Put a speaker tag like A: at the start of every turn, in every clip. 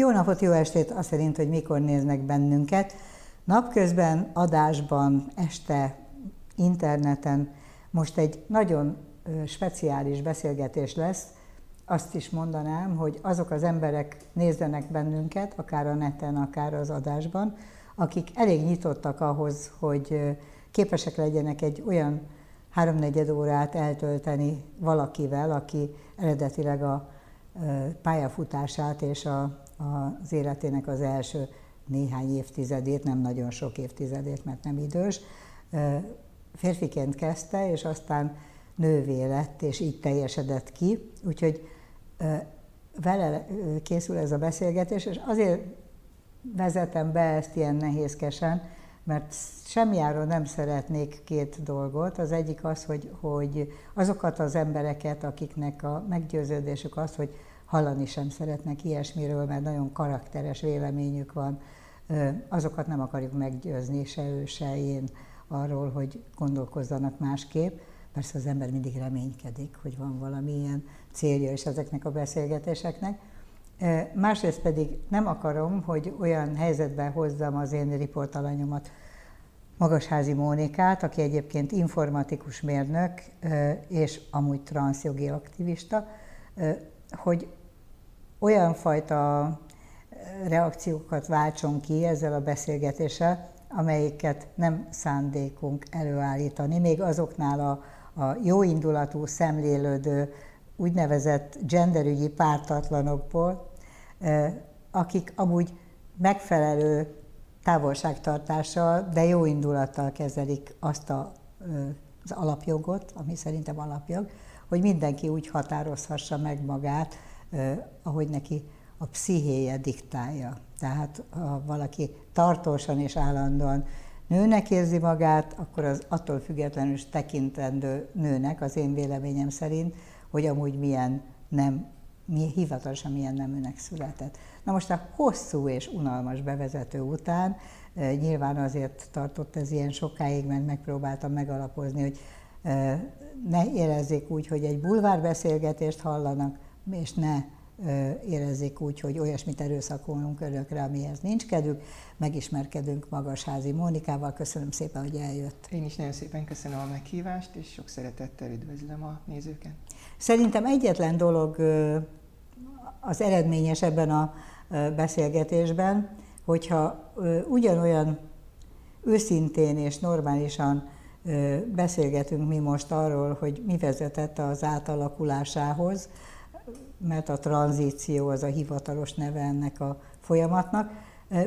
A: Jó napot, jó estét, azt szerint, hogy mikor néznek bennünket. Napközben, adásban, este, interneten most egy nagyon speciális beszélgetés lesz. Azt is mondanám, hogy azok az emberek nézzenek bennünket, akár a neten, akár az adásban, akik elég nyitottak ahhoz, hogy képesek legyenek egy olyan háromnegyed órát eltölteni valakivel, aki eredetileg a pályafutását és a, az életének az első néhány évtizedét, nem nagyon sok évtizedét, mert nem idős, férfiként kezdte, és aztán nővé lett, és így teljesedett ki. Úgyhogy vele készül ez a beszélgetés, és azért vezetem be ezt ilyen nehézkesen, mert semmiáról nem szeretnék két dolgot. Az egyik az, hogy, hogy azokat az embereket, akiknek a meggyőződésük az, hogy hallani sem szeretnek ilyesmiről, mert nagyon karakteres véleményük van, azokat nem akarjuk meggyőzni, se ő, se én arról, hogy gondolkozzanak másképp. Persze az ember mindig reménykedik, hogy van valamilyen célja is ezeknek a beszélgetéseknek. Másrészt pedig nem akarom, hogy olyan helyzetbe hozzam az én riportalanyomat, Magasházi Mónikát, aki egyébként informatikus mérnök és amúgy transzjogi aktivista, hogy olyan fajta reakciókat váltson ki ezzel a beszélgetéssel, amelyiket nem szándékunk előállítani, még azoknál a, a jóindulatú, szemlélődő, úgynevezett genderügyi pártatlanokból, akik amúgy megfelelő távolságtartással, de jó indulattal kezelik azt a, az alapjogot, ami szerintem alapjog, hogy mindenki úgy határozhassa meg magát, ahogy neki a pszichéje diktálja. Tehát ha valaki tartósan és állandóan nőnek érzi magát, akkor az attól függetlenül is tekintendő nőnek, az én véleményem szerint, hogy amúgy milyen nem, mi, hivatalosan milyen neműnek született. Na most a hosszú és unalmas bevezető után nyilván azért tartott ez ilyen sokáig, mert megpróbáltam megalapozni, hogy ne érezzék úgy, hogy egy bulvárbeszélgetést hallanak, és ne érezzék úgy, hogy olyasmit erőszakolunk önökre, amihez nincs kedvük. Megismerkedünk Magasházi Mónikával. Köszönöm szépen, hogy eljött.
B: Én is nagyon szépen köszönöm a meghívást, és sok szeretettel üdvözlöm a nézőket.
A: Szerintem egyetlen dolog az eredményes ebben a beszélgetésben, hogyha ugyanolyan őszintén és normálisan beszélgetünk mi most arról, hogy mi vezetett az átalakulásához, mert a tranzíció az a hivatalos neve ennek a folyamatnak,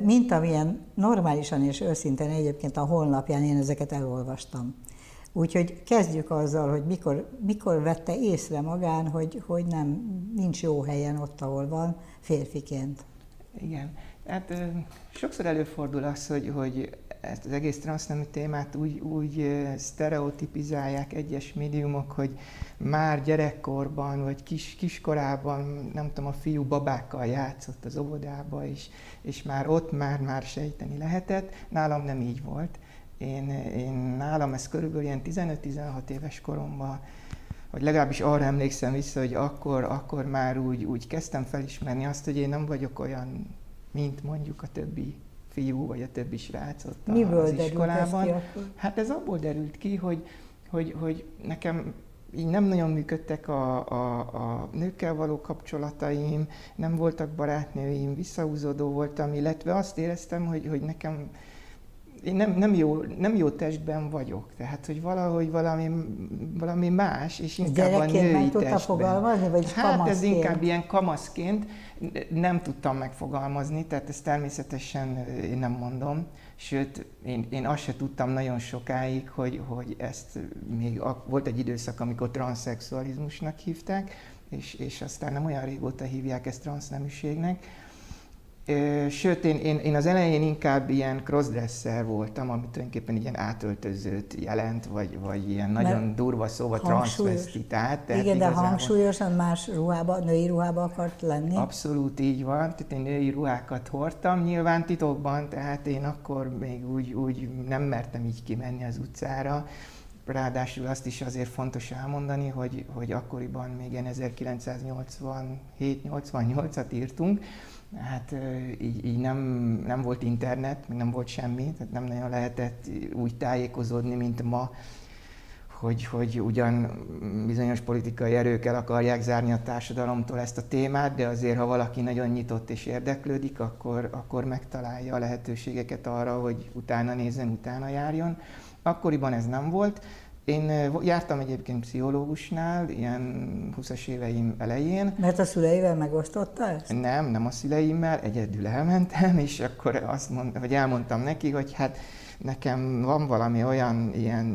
A: mint amilyen normálisan és őszintén egyébként a honlapján én ezeket elolvastam. Úgyhogy kezdjük azzal, hogy mikor, mikor vette észre magán, hogy, hogy nem, nincs jó helyen ott, ahol van, férfiként.
B: Igen. Hát sokszor előfordul az, hogy, hogy ezt az egész transznemű témát úgy, úgy sztereotipizálják egyes médiumok, hogy már gyerekkorban, vagy kis, kiskorában, nem tudom, a fiú babákkal játszott az óvodába, és, és már ott már, már sejteni lehetett. Nálam nem így volt. Én, én nálam ez körülbelül ilyen 15-16 éves koromban vagy legalábbis arra emlékszem vissza, hogy akkor, akkor már úgy, úgy kezdtem felismerni azt, hogy én nem vagyok olyan, mint mondjuk a többi fiú, vagy a többi srác ott
A: Miből
B: az iskolában.
A: Ez
B: hát ez abból derült ki, hogy, hogy, hogy nekem így nem nagyon működtek a, a, a nőkkel való kapcsolataim, nem voltak barátnőim, visszahúzódó voltam, illetve azt éreztem, hogy, hogy nekem én nem, nem, jó, nem jó testben vagyok, tehát hogy valahogy valami, valami más, és inkább a női meg testben.
A: fogalmazni, vagy
B: Hát
A: kamaszként?
B: ez inkább ilyen kamaszként, nem tudtam megfogalmazni, tehát ezt természetesen én nem mondom, sőt, én, én azt se tudtam nagyon sokáig, hogy, hogy ezt még volt egy időszak, amikor transzexualizmusnak hívták, és, és aztán nem olyan régóta hívják ezt transzneműségnek, Sőt, én, én, én az elején inkább ilyen crossdresser voltam, ami tulajdonképpen ilyen átöltözőt jelent, vagy, vagy ilyen Mert nagyon durva szóval transvestitát.
A: Igen, de hangsúlyosan más ruhába, női ruhába akart lenni?
B: Abszolút így van, tehát én női ruhákat hordtam, nyilván titokban, tehát én akkor még úgy, úgy nem mertem így kimenni az utcára, ráadásul azt is azért fontos elmondani, hogy, hogy akkoriban még 1987-88-at írtunk, hát így, így nem, nem volt internet, nem volt semmi, tehát nem nagyon lehetett úgy tájékozódni, mint ma, hogy, hogy ugyan bizonyos politikai erők el akarják zárni a társadalomtól ezt a témát, de azért, ha valaki nagyon nyitott és érdeklődik, akkor, akkor megtalálja a lehetőségeket arra, hogy utána nézzen, utána járjon. Akkoriban ez nem volt. Én jártam egyébként pszichológusnál, ilyen 20-as éveim elején.
A: Mert a szüleivel megosztotta ezt?
B: Nem, nem a szüleimmel, egyedül elmentem, és akkor azt mond, hogy elmondtam neki, hogy hát nekem van valami olyan ilyen,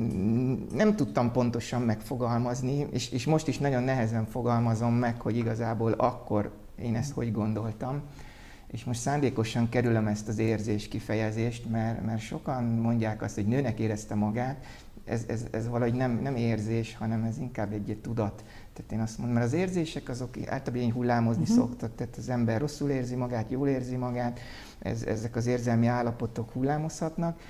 B: nem tudtam pontosan megfogalmazni, és, és most is nagyon nehezen fogalmazom meg, hogy igazából akkor én ezt hogy gondoltam. És most szándékosan kerülöm ezt az érzés kifejezést, mert, mert sokan mondják azt, hogy nőnek érezte magát, ez, ez, ez valahogy nem, nem érzés, hanem ez inkább egy, egy tudat. Tehát én azt mondom, mert az érzések azok általában ilyen hullámozni uh-huh. szoktak, tehát az ember rosszul érzi magát, jól érzi magát, ez, ezek az érzelmi állapotok hullámozhatnak,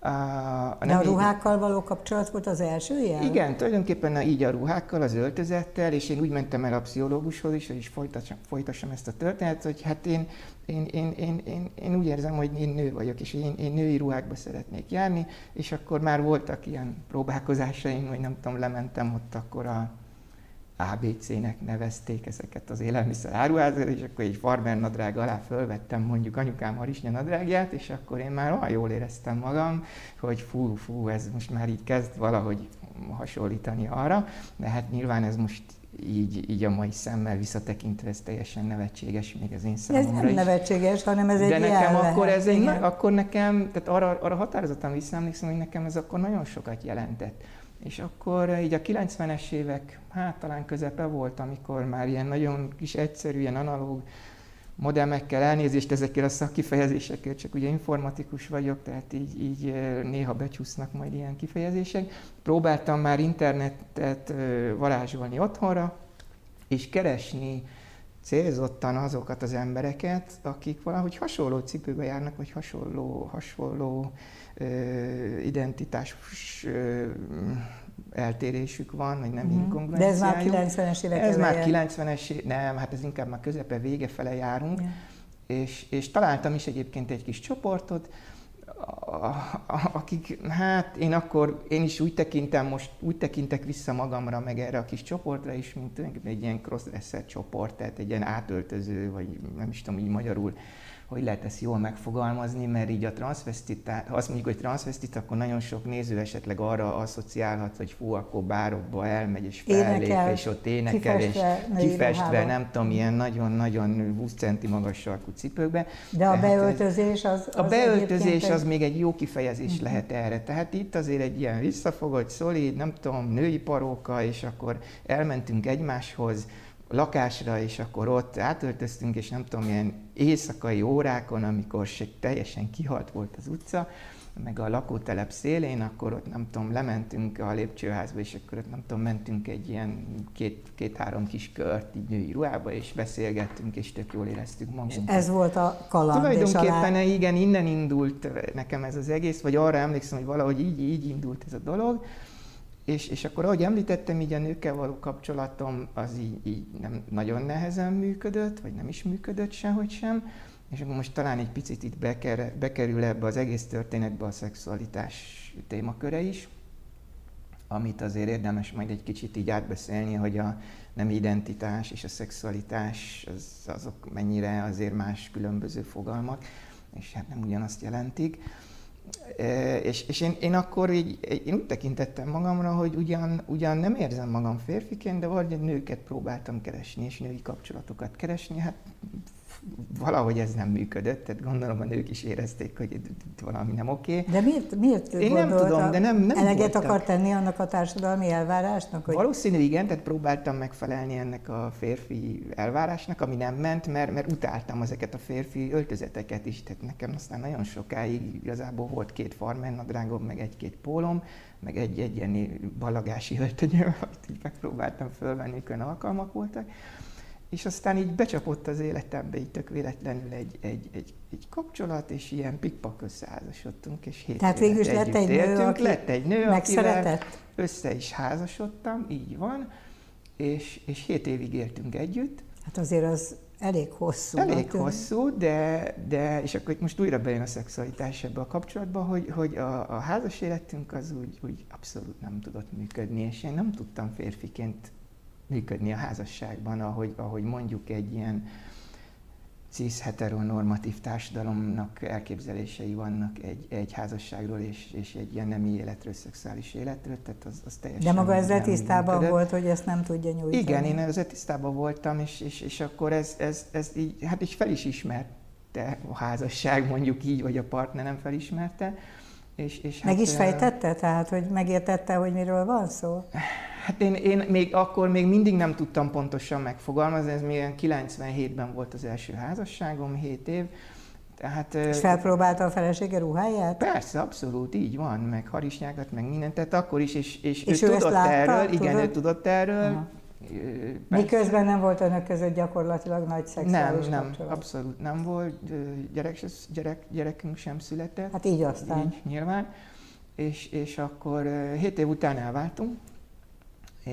A: a, De a ruhákkal való kapcsolat volt az első ilyen?
B: Igen, tulajdonképpen na, így a ruhákkal, az öltözettel, és én úgy mentem el a pszichológushoz is, hogy folytassam, folytassam ezt a történetet, hogy hát én, én, én, én, én, én úgy érzem, hogy én nő vagyok, és én, én női ruhákba szeretnék járni, és akkor már voltak ilyen próbálkozásaim, hogy nem tudom, lementem ott akkor a ABC-nek nevezték ezeket az élelmiszer áruházakat, és akkor egy farmer nadrág alá fölvettem mondjuk anyukám harisnya nadrágját, és akkor én már olyan jól éreztem magam, hogy fú, fú, ez most már így kezd valahogy hasonlítani arra, de hát nyilván ez most így, így a mai szemmel visszatekintve ez teljesen nevetséges, még az én számomra
A: Ez nem is. nevetséges, hanem ez
B: De
A: egy
B: nekem akkor lehet, ez egy, akkor nekem, tehát arra, arra határozottan visszaemlékszem, hogy nekem ez akkor nagyon sokat jelentett és akkor így a 90-es évek, hát talán közepe volt, amikor már ilyen nagyon kis egyszerű, ilyen analóg modemekkel elnézést ezekkel a szakkifejezésekkel, csak ugye informatikus vagyok, tehát így, így néha becsúsznak majd ilyen kifejezések. Próbáltam már internetet varázsolni otthonra, és keresni célzottan azokat az embereket, akik valahogy hasonló cipőbe járnak, vagy hasonló, hasonló identitás eltérésük van, vagy nem mm.
A: inkongruenciájuk. De ez már 90-es évek
B: Ez már 90-es, nem, hát ez inkább már közepe, vége fele járunk. Yeah. És, és találtam is egyébként egy kis csoportot, akik, hát én akkor, én is úgy tekintem, most úgy tekintek vissza magamra, meg erre a kis csoportra is, mint egy ilyen crossdresser csoport, tehát egy ilyen átöltöző, vagy nem is tudom így magyarul, hogy lehet ezt jól megfogalmazni, mert így a transvestitát, ha azt mondjuk, hogy transvestit, akkor nagyon sok néző esetleg arra asszociálhat, hogy fú, akkor bárokba elmegy és fellép, énekel, és ott énekel, és kifestve, nem tudom, ilyen nagyon-nagyon 20 centi magas sarkú cipőkbe.
A: De a beöltözés az,
B: az A beöltözés az még egy jó kifejezés uh-huh. lehet erre. Tehát itt azért egy ilyen visszafogott, szolid, nem tudom, női paróka, és akkor elmentünk egymáshoz, lakásra, és akkor ott átöltöztünk, és nem tudom, ilyen éjszakai órákon, amikor se teljesen kihalt volt az utca, meg a lakótelep szélén, akkor ott nem tudom, lementünk a lépcsőházba, és akkor ott nem tudom, mentünk egy ilyen két, két-három kis kört így női ruhába, és beszélgettünk, és tök jól éreztük magunkat.
A: Ez volt a kaland.
B: Tulajdonképpen alá... igen, innen indult nekem ez az egész, vagy arra emlékszem, hogy valahogy így, így indult ez a dolog, és, és akkor, ahogy említettem, így a nőkkel való kapcsolatom az így, így nem nagyon nehezen működött, vagy nem is működött sehogy sem, és akkor most talán egy picit itt beker, bekerül ebbe az egész történetbe a szexualitás témaköre is, amit azért érdemes majd egy kicsit így átbeszélni, hogy a nem identitás és a szexualitás az, azok mennyire azért más különböző fogalmak, és hát nem ugyanazt jelentik. És, és én, én akkor így, én úgy tekintettem magamra, hogy ugyan, ugyan nem érzem magam férfiként, de valahogy nőket próbáltam keresni, és női kapcsolatokat keresni. Hát valahogy ez nem működött, tehát gondolom a nők is érezték, hogy itt valami nem oké. Okay.
A: De miért, miért
B: Én nem tudom, de nem, nem
A: Eleget voltak. akar tenni annak a társadalmi elvárásnak?
B: Hogy... Valószínű igen, tehát próbáltam megfelelni ennek a férfi elvárásnak, ami nem ment, mert, mert utáltam ezeket a férfi öltözeteket is, tehát nekem aztán nagyon sokáig igazából volt két farmennadrágom, meg egy-két pólom, meg egy, egy ilyen ballagási öltönyöm, amit így megpróbáltam fölvenni, amikor alkalmak voltak és aztán így becsapott az életembe, így tök véletlenül egy, egy, egy, egy kapcsolat, és ilyen pikpak összeházasodtunk, és hét
A: Tehát végül is lett egy
B: éltünk.
A: nő, aki
B: lett egy nő,
A: megszeretett?
B: össze is házasodtam, így van, és, és hét évig éltünk együtt.
A: Hát azért az elég hosszú.
B: Elég hosszú, de, de, és akkor most újra bejön a szexualitás ebbe a kapcsolatba, hogy, hogy a, a házas életünk az úgy, úgy abszolút nem tudott működni, és én nem tudtam férfiként működni a házasságban, ahogy, ahogy mondjuk egy ilyen cis heteronormatív társadalomnak elképzelései vannak egy, egy házasságról és, és egy ilyen nemi életről, szexuális életről, tehát az, az teljesen...
A: De maga ezzel tisztában működött. volt, hogy ezt nem tudja nyújtani.
B: Igen, én ezzel tisztában voltam, és, és, és akkor ez, ez, ez így, hát így fel is ismerte a házasság, mondjuk így, vagy a partnerem felismerte. És, és
A: Meg hát, is fejtette, tehát, hogy megértette, hogy miről van szó?
B: Hát én, én még akkor még mindig nem tudtam pontosan megfogalmazni, ez még 97-ben volt az első házasságom, 7 év.
A: Tehát, és felpróbálta a felesége ruháját?
B: Persze, abszolút, így van, meg harisnyákat, meg mindent, tehát akkor is, és, és, és ő, ő tudott látta, erről, tudod? igen, ő tudott erről. Aha.
A: Miközben nem volt önök között gyakorlatilag nagy szexuális
B: Nem,
A: nem, kapcsolat.
B: abszolút nem volt, gyerek, gyerek, gyerekünk sem született.
A: Hát így aztán.
B: Így, nyilván. És, és akkor 7 év után elváltunk,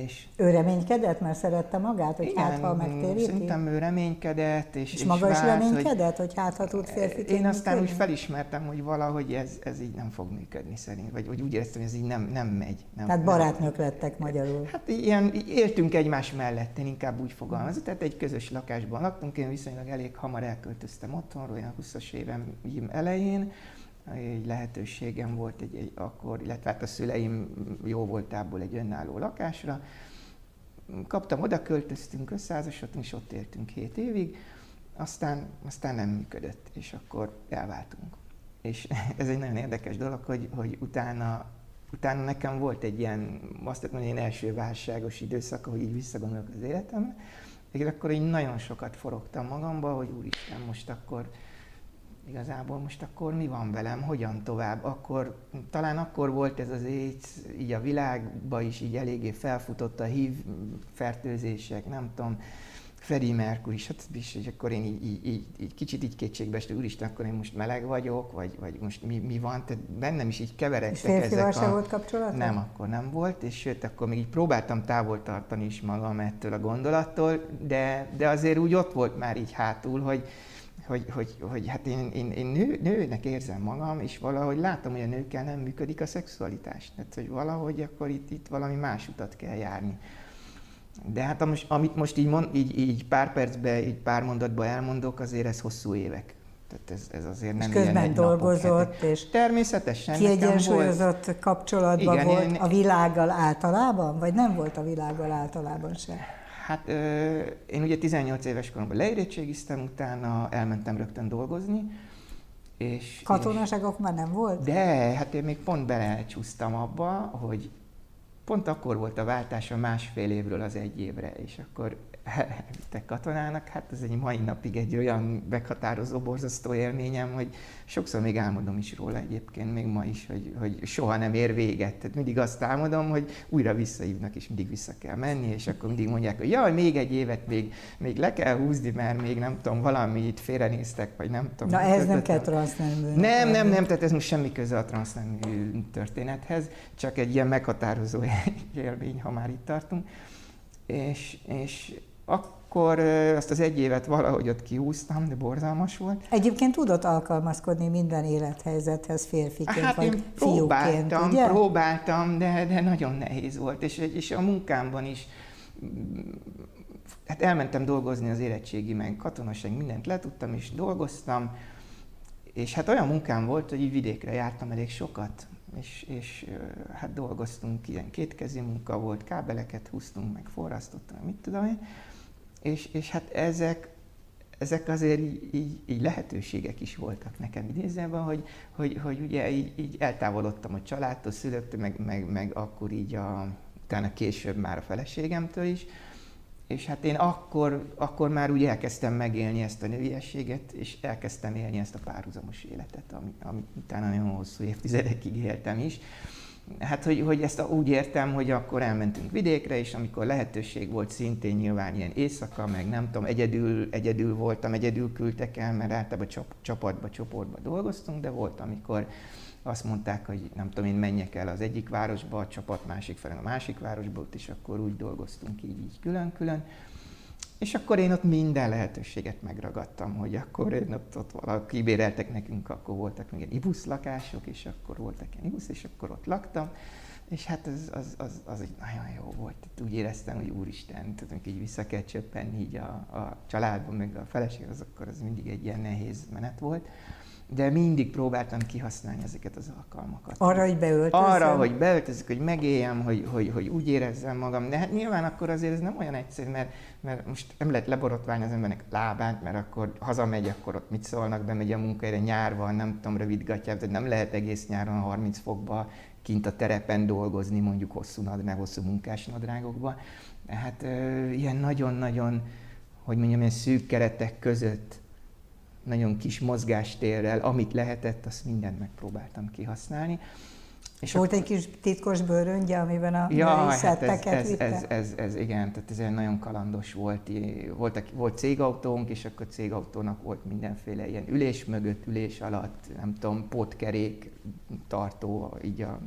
A: és ő reménykedett, mert szerette magát, hogy
B: igen,
A: hát ha megtéríti?
B: Szerintem ő reménykedett. És,
A: és, és maga is reménykedett, hogy, hogy hát ha tud férfi
B: Én aztán működni? úgy felismertem, hogy valahogy ez, ez így nem fog működni szerint, vagy, vagy úgy éreztem, hogy ez így nem, nem megy. Nem,
A: Tehát barátnők lettek magyarul.
B: Hát ilyen, éltünk egymás mellett, én inkágy úgy fogalmazom. Tehát egy közös lakásban laktunk, én viszonylag elég hamar elköltöztem otthonról, olyan 20-as évem elején, egy lehetőségem volt egy, egy akkor, illetve hát a szüleim jó voltából egy önálló lakásra. Kaptam, oda költöztünk, összeházasodtunk, és ott éltünk hét évig, aztán, aztán nem működött, és akkor elváltunk. És ez egy nagyon érdekes dolog, hogy, hogy utána, utána nekem volt egy ilyen, azt mondom, hogy első válságos időszak, hogy így visszagondolok az életemre, és akkor én nagyon sokat forogtam magamba, hogy úristen, most akkor igazából most akkor mi van velem, hogyan tovább, akkor talán akkor volt ez az AIDS, így a világba is így eléggé felfutott a HIV fertőzések, nem tudom, Freddie Mercury, is, hát és akkor én így, így, így, így kicsit így kétségbe estem, úristen, akkor én most meleg vagyok, vagy, vagy most mi, mi van, tehát bennem is így keveredtek
A: és ezek a... volt kapcsolat?
B: Nem, akkor nem volt, és sőt, akkor még így próbáltam távol tartani is magam ettől a gondolattól, de, de azért úgy ott volt már így hátul, hogy, hogy, hogy, hogy hát én, én, én nő, nőnek érzem magam, és valahogy látom, hogy a nőkkel nem működik a szexualitás. Tehát, hogy valahogy akkor itt, itt valami más utat kell járni. De hát amit most így, mond, így, így pár percben, így pár mondatban elmondok, azért ez hosszú évek. Tehát ez, ez azért nem és
A: közben dolgozott, napok, és
B: természetesen
A: kiegyensúlyozott volt, kapcsolatban igen, volt én, a világgal általában, vagy nem volt a világgal általában sem?
B: Hát én ugye 18 éves koromban leérettségiztem, utána elmentem rögtön dolgozni. És,
A: Katonaságok és, már nem volt?
B: De, hát én még pont belecsúsztam abba, hogy pont akkor volt a váltás a másfél évről az egy évre, és akkor elvittek katonának, hát ez egy mai napig egy olyan meghatározó, borzasztó élményem, hogy sokszor még álmodom is róla egyébként, még ma is, hogy, hogy soha nem ér véget. Tehát mindig azt álmodom, hogy újra visszahívnak, és mindig vissza kell menni, és akkor mindig mondják, hogy jaj, még egy évet még, még le kell húzni, mert még nem tudom, valamit félrenéztek, vagy nem tudom.
A: Na ez nem kell transznemű.
B: Nem, nem, nem, tehát ez most semmi köze a transznemű történethez, csak egy ilyen meghatározó élmény, ha már itt tartunk. És, és akkor azt az egy évet valahogy ott kiúztam, de borzalmas volt.
A: Egyébként tudott alkalmazkodni minden élethelyzethez férfiként,
B: hát
A: vagy
B: én próbáltam, fiúként, ugye? próbáltam, de, de nagyon nehéz volt, és, és a munkámban is hát elmentem dolgozni az érettségi, meg katonaság, mindent letudtam, és dolgoztam, és hát olyan munkám volt, hogy így vidékre jártam elég sokat, és, és hát dolgoztunk, ilyen kétkezi munka volt, kábeleket húztunk, meg forrasztottam, mit tudom én, és, és hát ezek, ezek azért így, így, így lehetőségek is voltak nekem idézőben, hogy, hogy, hogy ugye így, így eltávolodtam a családtól, szülőktől, meg, meg, meg akkor így a, utána később már a feleségemtől is, és hát én akkor, akkor már úgy elkezdtem megélni ezt a nőiességet, és elkezdtem élni ezt a párhuzamos életet, ami, ami utána nagyon hosszú évtizedekig éltem is. Hát, hogy, hogy ezt úgy értem, hogy akkor elmentünk vidékre, és amikor lehetőség volt szintén nyilván ilyen éjszaka, meg nem tudom, egyedül, egyedül voltam, egyedül küldtek el, mert általában csap, csapatba, csoportba dolgoztunk, de volt, amikor azt mondták, hogy nem tudom én menjek el az egyik városba, a csapat másik felé a másik városba, ott is akkor úgy dolgoztunk így, így külön-külön. És akkor én ott minden lehetőséget megragadtam, hogy akkor én ott, ott valaki kibéreltek nekünk, akkor voltak még ibusz lakások, és akkor voltak ilyen ibusz, és akkor ott laktam. És hát az, az, az, az egy nagyon jó volt. Úgy éreztem, hogy úristen, tudom, így vissza kell csöppenni így a, a családban, meg a feleség, az akkor az mindig egy ilyen nehéz menet volt de mindig próbáltam kihasználni ezeket az alkalmakat.
A: Arra, hogy beöltözöm?
B: Arra, hogy beöltözik, hogy megéljem, hogy, hogy, hogy úgy érezzem magam. De hát nyilván akkor azért ez nem olyan egyszerű, mert, mert most nem lehet leborotválni az embernek lábát, mert akkor hazamegy, akkor ott mit szólnak, bemegy a munkahelyre, nyár van, nem tudom, rövid gatyább, de nem lehet egész nyáron 30 fokba kint a terepen dolgozni, mondjuk hosszú nadrág, hosszú munkás nadrágokba. Hát ilyen nagyon-nagyon, hogy mondjam, ilyen szűk keretek között nagyon kis mozgástérrel, amit lehetett, azt mindent megpróbáltam kihasználni.
A: És Volt egy kis titkos bőröngye, amiben a
B: ja, hát ez, ez, ez, ez, ez, igen, tehát ez nagyon kalandos volt. Voltak, volt cégautónk, és akkor cégautónak volt mindenféle ilyen ülés mögött, ülés alatt, nem tudom, potkerék tartó, így a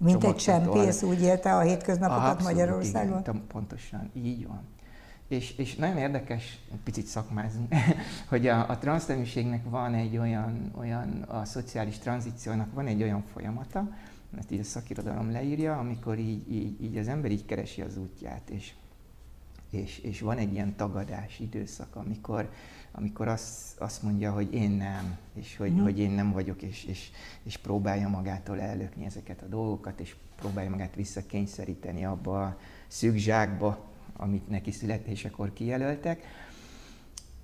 A: Mint egy csempész, úgy élte a hétköznapokat Abszolút, Magyarországon?
B: Igen, pontosan, így van. És, és nagyon érdekes, picit szakmázunk, hogy a, a transzneműségnek van egy olyan, olyan, a szociális tranzíciónak van egy olyan folyamata, ezt így a szakirodalom leírja, amikor így, így, így az ember így keresi az útját, és, és, és van egy ilyen tagadás időszak, amikor, amikor azt, azt mondja, hogy én nem, és hogy, mm. hogy én nem vagyok, és, és, és próbálja magától ellökni ezeket a dolgokat, és próbálja magát visszakényszeríteni abba a szűk zsákba, amit neki születésekor kijelöltek.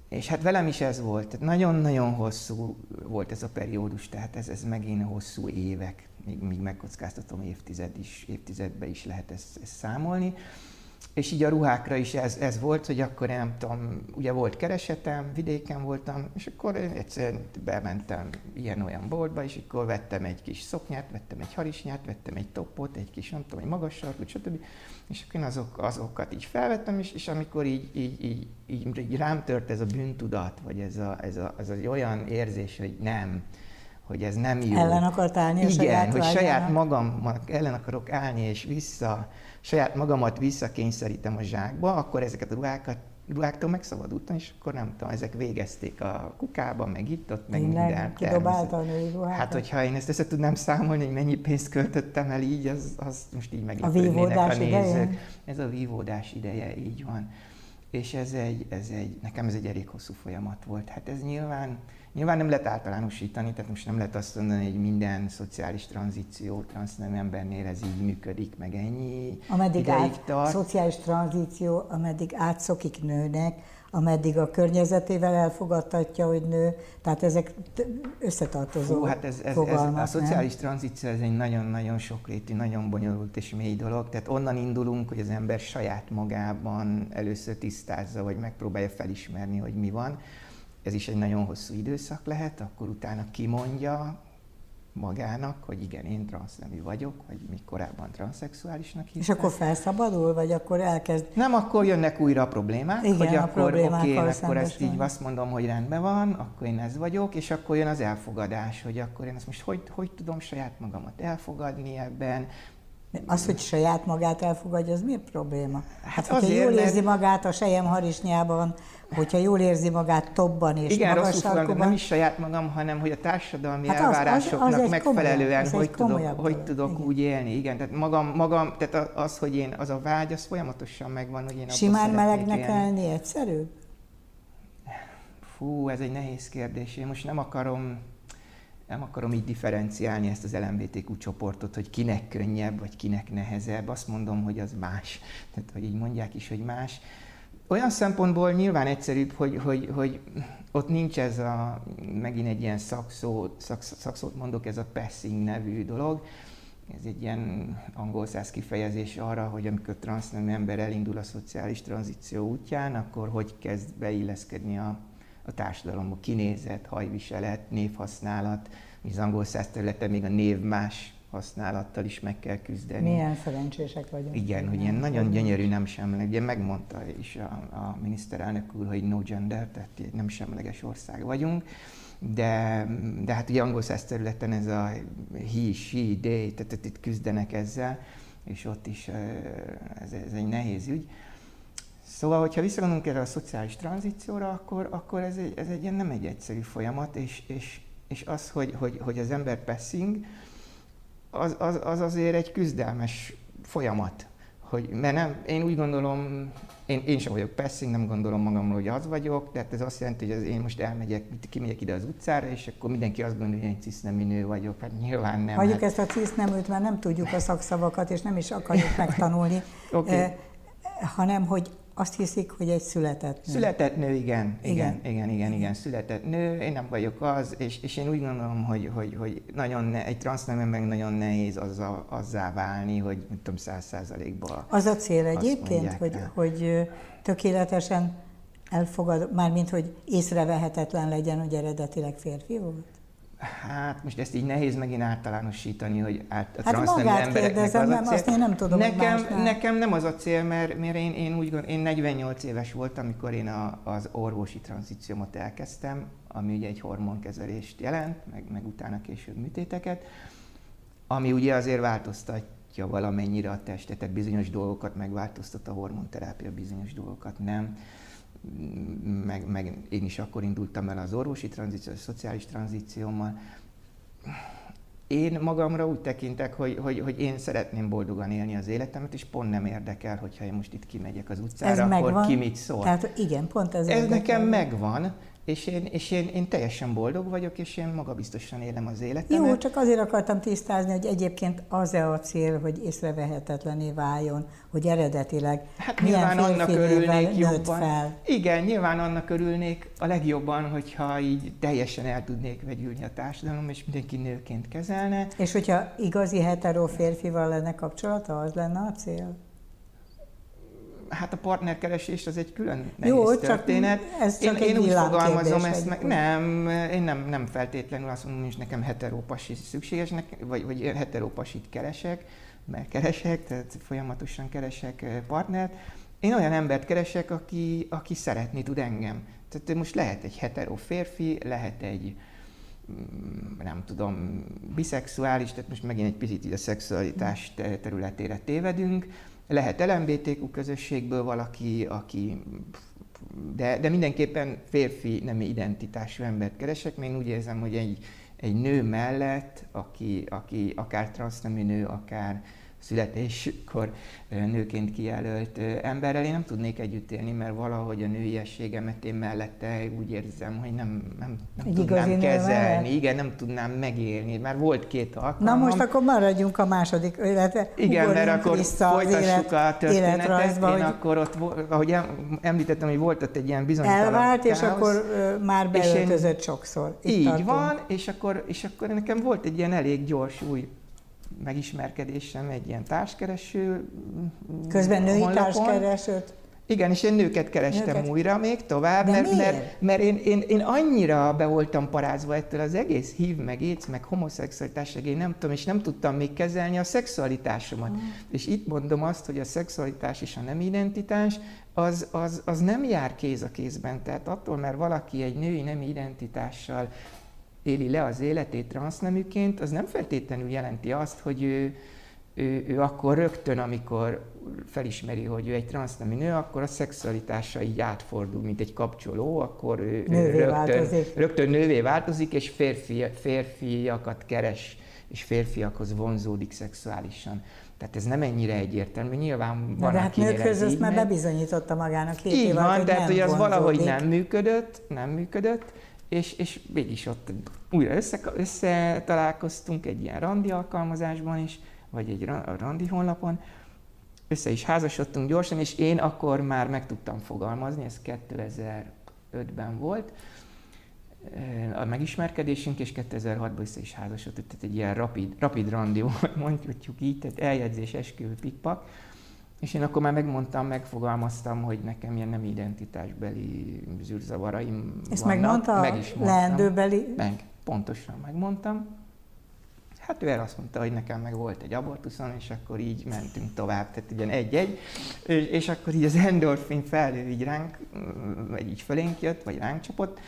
B: És hát velem is ez volt. Nagyon-nagyon hosszú volt ez a periódus, tehát ez, ez megint hosszú évek, még, még megkockáztatom évtized is, évtizedbe is lehet ezt, ezt számolni. És így a ruhákra is ez, ez volt, hogy akkor nem tudom, ugye volt keresetem, vidéken voltam, és akkor én egyszer bementem ilyen-olyan boltba, és akkor vettem egy kis szoknyát, vettem egy harisnyát, vettem egy topot, egy kis, nem tudom, egy magas sarkot, stb. És akkor én azok, azokat így felvettem, és, és amikor így, így, így, így, így rám tört ez a bűntudat, vagy ez, a, ez, a, ez az olyan érzés, hogy nem, hogy ez nem jó.
A: Ellen akart állni
B: Igen,
A: saját
B: hogy saját magam ellen akarok állni, és vissza, saját magamat visszakényszerítem a zsákba, akkor ezeket a ruhákat ruháktól megszabadultam, és akkor nem tudom, ezek végezték a kukába, meg itt, ott, meg Minden, minden.
A: Kidobálta a női ruhákat?
B: Hát, hogyha én ezt össze tudnám számolni, hogy mennyi pénzt költöttem el így, az, az most így meglepődnének a, a nézők. Ideje? Ez a vívódás ideje, így van. És ez egy, ez egy, nekem ez egy elég hosszú folyamat volt. Hát ez nyilván, Nyilván nem lehet általánosítani, tehát most nem lehet azt mondani, hogy minden szociális tranzíció transznem embernél ez így működik, meg ennyi.
A: Ameddig át, tart. szociális tranzíció, ameddig átszokik nőnek, ameddig a környezetével elfogadtatja, hogy nő, tehát ezek összetartozó Hú, hát ez, ez, fogalmak,
B: ez, A szociális tranzíció ez egy nagyon-nagyon sokrétű, nagyon bonyolult és mély dolog, tehát onnan indulunk, hogy az ember saját magában először tisztázza, vagy megpróbálja felismerni, hogy mi van, ez is egy nagyon hosszú időszak lehet, akkor utána kimondja magának, hogy igen, én transznemű vagyok, vagy még korábban transzexuálisnak hívták.
A: És akkor felszabadul, vagy akkor elkezd...
B: Nem, akkor jönnek újra a problémák, igen, hogy a akkor oké, okay, akkor ezt így azt mondom, hogy rendben van, akkor én ez vagyok, és akkor jön az elfogadás, hogy akkor én ezt most hogy, hogy tudom saját magamat elfogadni ebben,
A: az, hogy saját magát elfogadja, az miért probléma? Hát, hát azért, jól érzi mert... magát a sejem harisnyában, hogyha jól érzi magát tobban és
B: Igen, rosszul fogom, nem is saját magam, hanem hogy a társadalmi hát elvárásoknak az, az, megfelelően komolyabb, hogy tudok, hogy tudok igen. úgy élni. Igen, tehát magam, magam, tehát az, hogy én, az a vágy, az folyamatosan megvan, hogy én
A: Simán melegnek elni egyszerű?
B: Fú, ez egy nehéz kérdés. Én most nem akarom nem akarom így differenciálni ezt az LMBTQ csoportot, hogy kinek könnyebb, vagy kinek nehezebb. Azt mondom, hogy az más. Tehát, hogy így mondják is, hogy más. Olyan szempontból nyilván egyszerűbb, hogy, hogy, hogy ott nincs ez a, megint egy ilyen szakszó, szaksz, szakszót mondok, ez a passing nevű dolog. Ez egy ilyen angol száz kifejezés arra, hogy amikor transznemű ember elindul a szociális tranzíció útján, akkor hogy kezd beilleszkedni a, a társadalomba. Kinézet, hajviselet, névhasználat, az angol száz területen még a név más használattal is meg kell küzdeni.
A: Milyen szerencsések vagyunk.
B: Igen, hogy ilyen nagyon gyönyörű nem semleges, ugye megmondta is a, a miniszterelnök úr, hogy no gender, tehát nem semleges ország vagyunk, de, de hát ugye angol száz területen ez a he, she, they, tehát itt küzdenek ezzel, és ott is ez, ez egy nehéz ügy. Szóval, hogyha visszagondolunk erre a szociális tranzícióra, akkor, akkor ez, egy, ez egy, nem egy egyszerű folyamat, és, és, és az, hogy, hogy, hogy az ember passing, az, az, az azért egy küzdelmes folyamat. Hogy, mert nem, én úgy gondolom, én, én sem vagyok passing, nem gondolom magamról, hogy az vagyok, tehát ez azt jelenti, hogy az én most elmegyek, kimegyek ide az utcára, és akkor mindenki azt gondolja, hogy én cisznemű nő vagyok. Hát nyilván nem.
A: Hagyjuk hát... ezt a ciszneműt, mert nem tudjuk a szakszavakat, és nem is akarjuk megtanulni. okay. eh, hanem, hogy azt hiszik, hogy egy született nő.
B: Született nő, igen. Igen, igen, igen, igen, igen. született nő. Én nem vagyok az, és, és én úgy gondolom, hogy, hogy, hogy nagyon ne, egy transznemben meg nagyon nehéz azzá, azzá válni, hogy nem tudom, száz százalékban
A: Az a cél egyébként, hogy, hogy tökéletesen elfogad, mármint hogy észrevehetetlen legyen, hogy eredetileg férfi volt?
B: Hát most ezt így nehéz megint általánosítani, hogy át,
A: a hát magát embereknek kérdezem, az a cél. Nem, azt én nem tudom,
B: nekem, nekem nem az a cél, mert, mert én, én úgy gondolom, én 48 éves voltam, amikor én a, az orvosi tranzíciómat elkezdtem, ami ugye egy hormonkezelést jelent, meg, meg utána később műtéteket, ami ugye azért változtatja valamennyire a testet, tehát bizonyos dolgokat megváltoztat a hormonterápia, bizonyos dolgokat nem meg, meg én is akkor indultam el az orvosi tranzíció, a szociális tranzíciómmal. Én magamra úgy tekintek, hogy, hogy, hogy én szeretném boldogan élni az életemet, és pont nem érdekel, hogyha én most itt kimegyek az utcára, ez akkor megvan. ki mit szól.
A: Tehát igen, pont ez.
B: Ez nekem megvan, és én, és én, én teljesen boldog vagyok, és én magabiztosan élem az életemet.
A: Jó, csak azért akartam tisztázni, hogy egyébként az-e a cél, hogy észrevehetetlené váljon, hogy eredetileg
B: hát milyen annak örülnék jobban. fel. Igen, nyilván annak örülnék a legjobban, hogyha így teljesen el tudnék vegyülni a társadalom, és mindenki nőként kezelne.
A: És hogyha igazi hetero férfival lenne kapcsolata, az lenne a cél?
B: Hát a partnerkeresés az egy külön nehéz Jó, történet.
A: Csak ez csak én,
B: én úgy fogalmazom ezt meg, nem, én nem, nem feltétlenül azt mondom, hogy nekem heterópasi szükséges, vagy, vagy heterópasit keresek, mert keresek, tehát folyamatosan keresek eh, partnert. Én olyan embert keresek, aki, aki szeretni tud engem. Tehát most lehet egy hetero férfi, lehet egy, mm, nem tudom, biszexuális, tehát most megint egy picit a szexualitás területére tévedünk, lehet LMBTQ közösségből valaki, aki de, de mindenképpen férfi nemi identitású embert keresek, én úgy érzem, hogy egy, egy nő mellett, aki, aki akár transznemű nő, akár születéskor nőként kijelölt emberrel. Én nem tudnék együtt élni, mert valahogy a nőiességemet én mellette úgy érzem, hogy nem, nem, nem tudnám kezelni. Igen, nem tudnám megélni. Már volt két alkalom.
A: Na most akkor maradjunk a második, illetve
B: Igen, mert akkor folytassuk élet, a történetet. Én hogy akkor ott, ahogy említettem, hogy volt ott egy ilyen bizonytalan
A: Elvált, káosz, és akkor már beöltözött sokszor.
B: Itt így tartunk. van, és akkor, és akkor nekem volt egy ilyen elég gyors új megismerkedésem egy ilyen társkereső
A: Közben női honlapon. társkeresőt?
B: Igen, és én nőket kerestem nőket. újra még tovább, De mert, mert, mert én, én, én annyira be voltam parázva ettől az egész hív, meg éc, meg homoszexualitás, én nem tudom, és nem tudtam még kezelni a szexualitásomat. Mm. És itt mondom azt, hogy a szexualitás és a nem identitás, az, az, az nem jár kéz a kézben. Tehát attól, mert valaki egy női nem identitással éli le az életét transzneműként, az nem feltétlenül jelenti azt, hogy ő, ő, ő akkor rögtön, amikor felismeri, hogy ő egy transznemű nő, akkor a szexualitása így átfordul, mint egy kapcsoló, akkor ő,
A: nővé
B: ő
A: rögtön,
B: rögtön nővé változik, és férfi, férfiakat keres, és férfiakhoz vonzódik szexuálisan. Tehát ez nem ennyire egyértelmű. Nyilván van,
A: de hát nőkhöz ezt már bebizonyította magának két
B: Így van,
A: hogy
B: tehát hogy az valahogy nem működött, nem működött, és, és mégis ott újra össze, összetalálkoztunk egy ilyen randi alkalmazásban is, vagy egy randi honlapon, össze is házasodtunk gyorsan, és én akkor már meg tudtam fogalmazni, ez 2005-ben volt, a megismerkedésünk, és 2006-ban össze is házasodtunk, tehát egy ilyen rapid, rapid randi volt, mondjuk így, tehát eljegyzés, esküvő, pikpak, és én akkor már megmondtam, megfogalmaztam, hogy nekem ilyen nem identitásbeli zűrzavaraim
A: Ezt vannak. megmondta meg is mondtam. leendőbeli?
B: Meg, pontosan megmondtam. Hát ő el azt mondta, hogy nekem meg volt egy abortuszom, és akkor így mentünk tovább, tehát ugyan egy-egy, és, és akkor így az endorfin felő így ránk, vagy így fölénk jött, vagy ránk csapott,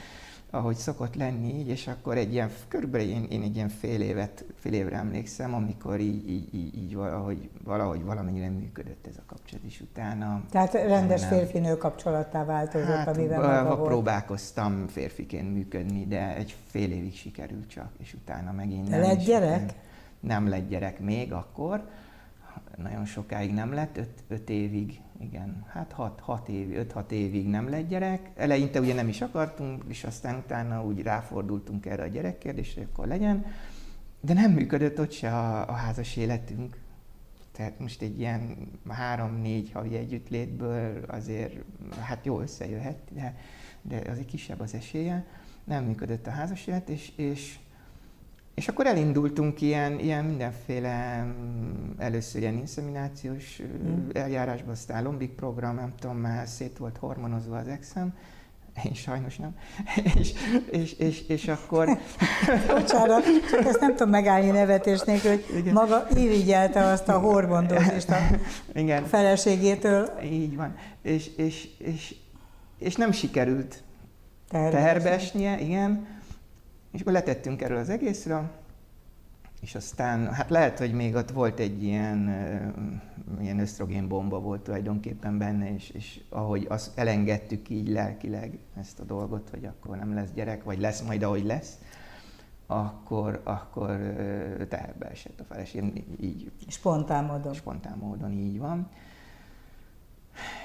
B: ahogy szokott lenni így, és akkor egy ilyen, körülbelül én, én egy ilyen fél évet, fél évre emlékszem, amikor így, így, így, így valahogy, valahogy valamennyire működött ez a kapcsolat, és utána...
A: Tehát rendes férfinő kapcsolattá változott, hát, amivel maga volt.
B: próbálkoztam férfiként működni, de egy fél évig sikerült csak, és utána megint
A: nem. lett gyerek?
B: Nem lett gyerek még akkor, nagyon sokáig nem lett, öt, öt évig igen, hát 6, 6 év, 5-6 évig nem lett gyerek. Eleinte ugye nem is akartunk, és aztán utána úgy ráfordultunk erre a gyerekkérdésre, hogy akkor legyen. De nem működött ott se a, a házas életünk. Tehát most egy ilyen három-négy havi együttlétből azért, hát jó összejöhet, de, de azért kisebb az esélye. Nem működött a házas élet, és, és és akkor elindultunk ilyen, ilyen mindenféle, mm, először ilyen inszeminációs mm. eljárásba, aztán lombik program, nem tudom, már szét volt hormonozva az exem, én sajnos nem. és, és, és, és akkor...
A: Bocsánat, csak ezt nem tudom megállni nevetés nélkül, hogy Igen. maga irigyelte azt a hormondózist a Igen. feleségétől.
B: Így van. És, és, és, és nem sikerült teherbe igen. És akkor letettünk erről az egészről, és aztán, hát lehet, hogy még ott volt egy ilyen, ilyen ösztrogénbomba volt tulajdonképpen benne, és, és ahogy azt elengedtük így lelkileg ezt a dolgot, hogy akkor nem lesz gyerek, vagy lesz majd, ahogy lesz, akkor, akkor teherbe esett a feleség, így.
A: Spontán módon.
B: Spontán módon, így van.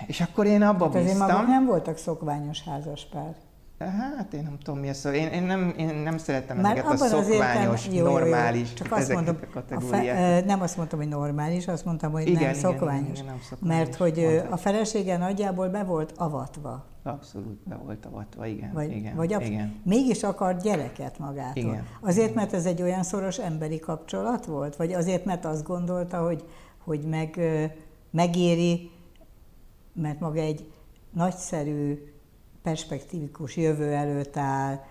B: És akkor én abba hát bíztam.
A: maguk nem voltak szokványos házaspár.
B: Hát én nem tudom mi a szó. Én, én, nem, én nem szeretem Már ezeket a szokványos, értem, jó, normális, jó,
A: Csak azt mondom, a fe, nem azt mondtam, hogy normális, azt mondtam, hogy igen, nem, igen, szokványos. Igen, nem szokványos. Mert hogy mondtam. a felesége nagyjából be volt avatva.
B: Abszolút be volt avatva, igen.
A: Vagy,
B: igen,
A: vagy absz-
B: igen.
A: mégis akart gyereket magától. Igen. Azért, mert ez egy olyan szoros emberi kapcsolat volt? Vagy azért, mert azt gondolta, hogy, hogy meg, megéri, mert maga egy nagyszerű perspektívikus jövő előtt áll.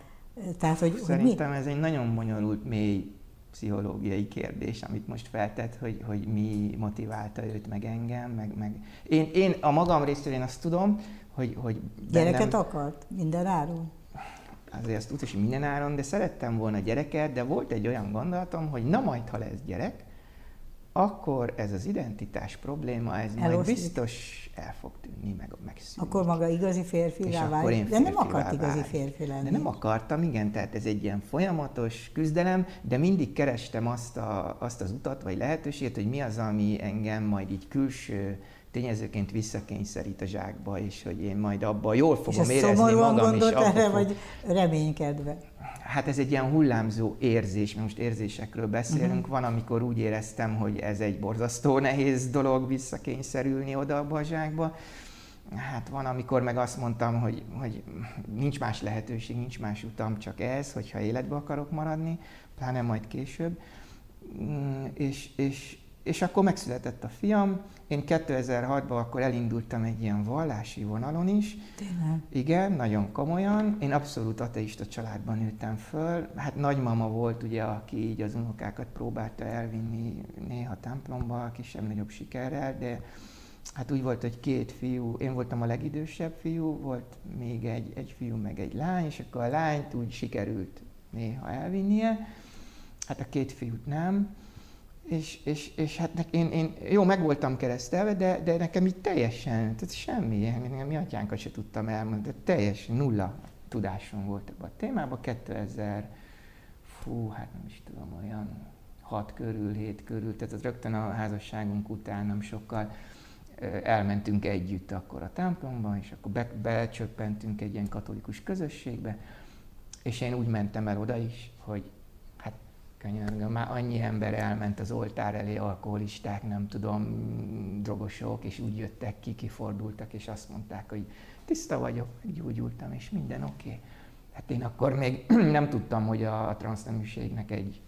B: Tehát, hogy, Szerintem hogy mi? ez egy nagyon bonyolult, mély pszichológiai kérdés, amit most feltett, hogy, hogy mi motiválta őt, meg engem, meg, meg... Én, én a magam részéről én azt tudom, hogy, hogy
A: bennem... Gyereket akart? Minden áron?
B: Azért azt hogy minden áron, de szerettem volna gyereket, de volt egy olyan gondolatom, hogy na majd, ha lesz gyerek, akkor ez az identitás probléma, ez Eloszlik. majd biztos el fog tűnni, meg megszűnik.
A: Akkor maga igazi férfi vált, de nem akart igazi férfi lenni.
B: De nem akartam, igen, tehát ez egy ilyen folyamatos küzdelem, de mindig kerestem azt, a, azt az utat, vagy lehetőséget, hogy mi az, ami engem majd így külső tényezőként visszakényszerít a zsákba, és hogy én majd abban jól fogom és érezni magam. És
A: abba erre, fog... vagy reménykedve?
B: Hát ez egy ilyen hullámzó érzés, mert most érzésekről beszélünk. Uh-huh. Van, amikor úgy éreztem, hogy ez egy borzasztó nehéz dolog visszakényszerülni oda a bazsákba. Hát van, amikor meg azt mondtam, hogy, hogy nincs más lehetőség, nincs más utam, csak ez, hogyha életbe akarok maradni, pláne majd később. Mm, és, és, és akkor megszületett a fiam. Én 2006-ban akkor elindultam egy ilyen vallási vonalon is.
A: Tényleg?
B: Igen, nagyon komolyan. Én abszolút ateista családban nőttem föl. Hát nagymama volt ugye, aki így az unokákat próbálta elvinni néha templomba, kisebb-nagyobb sikerrel, de hát úgy volt, hogy két fiú, én voltam a legidősebb fiú, volt még egy, egy fiú, meg egy lány, és akkor a lányt úgy sikerült néha elvinnie. Hát a két fiút nem és, és, és hát én, én jó, meg voltam keresztelve, de, de nekem így teljesen, tehát semmi, mi atyánkat se tudtam elmondani, de teljesen nulla tudásom volt ebben a témában. 2000, fú, hát nem is tudom, olyan 6 körül, 7 körül, tehát az rögtön a házasságunk után nem sokkal elmentünk együtt akkor a templomba, és akkor be, becsöppentünk egy ilyen katolikus közösségbe, és én úgy mentem el oda is, hogy könyörgöm, már annyi ember elment az oltár elé, alkoholisták, nem tudom, drogosok, és úgy jöttek ki, kifordultak, és azt mondták, hogy tiszta vagyok, gyógyultam, és minden oké. Okay. Hát én akkor még nem tudtam, hogy a transzneműségnek egy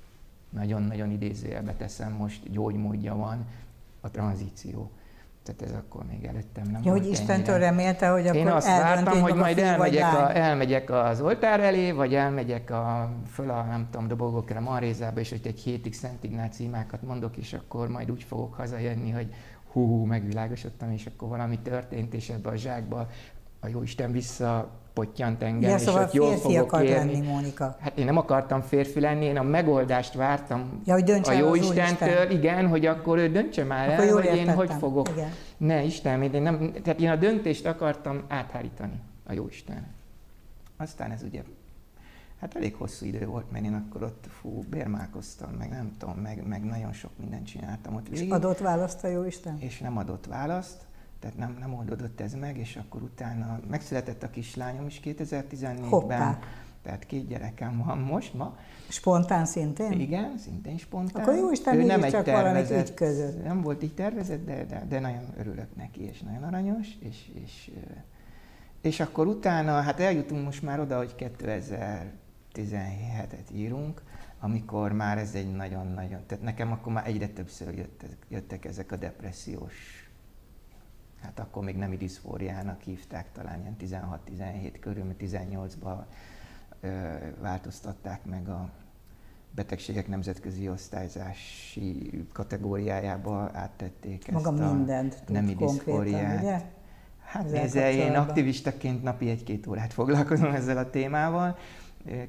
B: nagyon-nagyon idézőjelbe teszem most gyógymódja van, a tranzíció. Tehát ez akkor még előttem nem
A: ja, hogy Istentől
B: ennyire.
A: remélte, hogy akkor
B: Én azt vártam, hogy majd elmegyek, a, elmegyek az oltár elé, vagy elmegyek a, föl a, nem tudom, dobogokra, Marézába, és hogy egy hétig Szent Ignáci imákat mondok, és akkor majd úgy fogok hazajönni, hogy hú, hú, megvilágosodtam, és akkor valami történt, és ebbe a zsákba a Jóisten vissza pottyant engem,
A: Ja,
B: és
A: szóval
B: ott jól fogok élni.
A: lenni, Mónika.
B: Hát én nem akartam férfi lenni, én a megoldást vártam
A: Ja, hogy
B: a jó Istentől,
A: Úristen.
B: igen, hogy akkor ő döntse már
A: Akkor
B: el, hogy én
A: értettem.
B: hogy fogok.
A: Igen.
B: Ne, Isten, én nem, tehát én a döntést akartam áthárítani a jó Isten. Aztán ez ugye, hát elég hosszú idő volt, mert én akkor ott fú, bérmálkoztam, meg nem tudom, meg, meg nagyon sok mindent csináltam ott
A: És
B: végig
A: adott választ a jó Isten?
B: és nem adott választ, tehát nem, nem oldódott ez meg, és akkor utána megszületett a kislányom is 2014-ben,
A: Hoppá.
B: tehát két gyerekem van most ma.
A: Spontán szintén?
B: Igen, szintén spontán.
A: Akkor jó Isten
B: Ő nem egy
A: valamit
B: tervezett,
A: így között.
B: Nem volt így tervezett, de, de, de nagyon örülök neki, és nagyon aranyos, és, és, és akkor utána, hát eljutunk most már oda, hogy 2017-et írunk, amikor már ez egy nagyon-nagyon, tehát nekem akkor már egyre többször jöttek, jöttek ezek a depressziós, hát akkor még nem diszfóriának hívták, talán ilyen 16-17 körül, mert 18-ban ö, változtatták meg a betegségek nemzetközi osztályzási kategóriájába áttették ezt
A: Maga
B: a
A: mindent tud
B: nemi diszfóriát.
A: ugye?
B: Hát nézze, én aktivistaként napi egy-két órát foglalkozom ezzel a témával,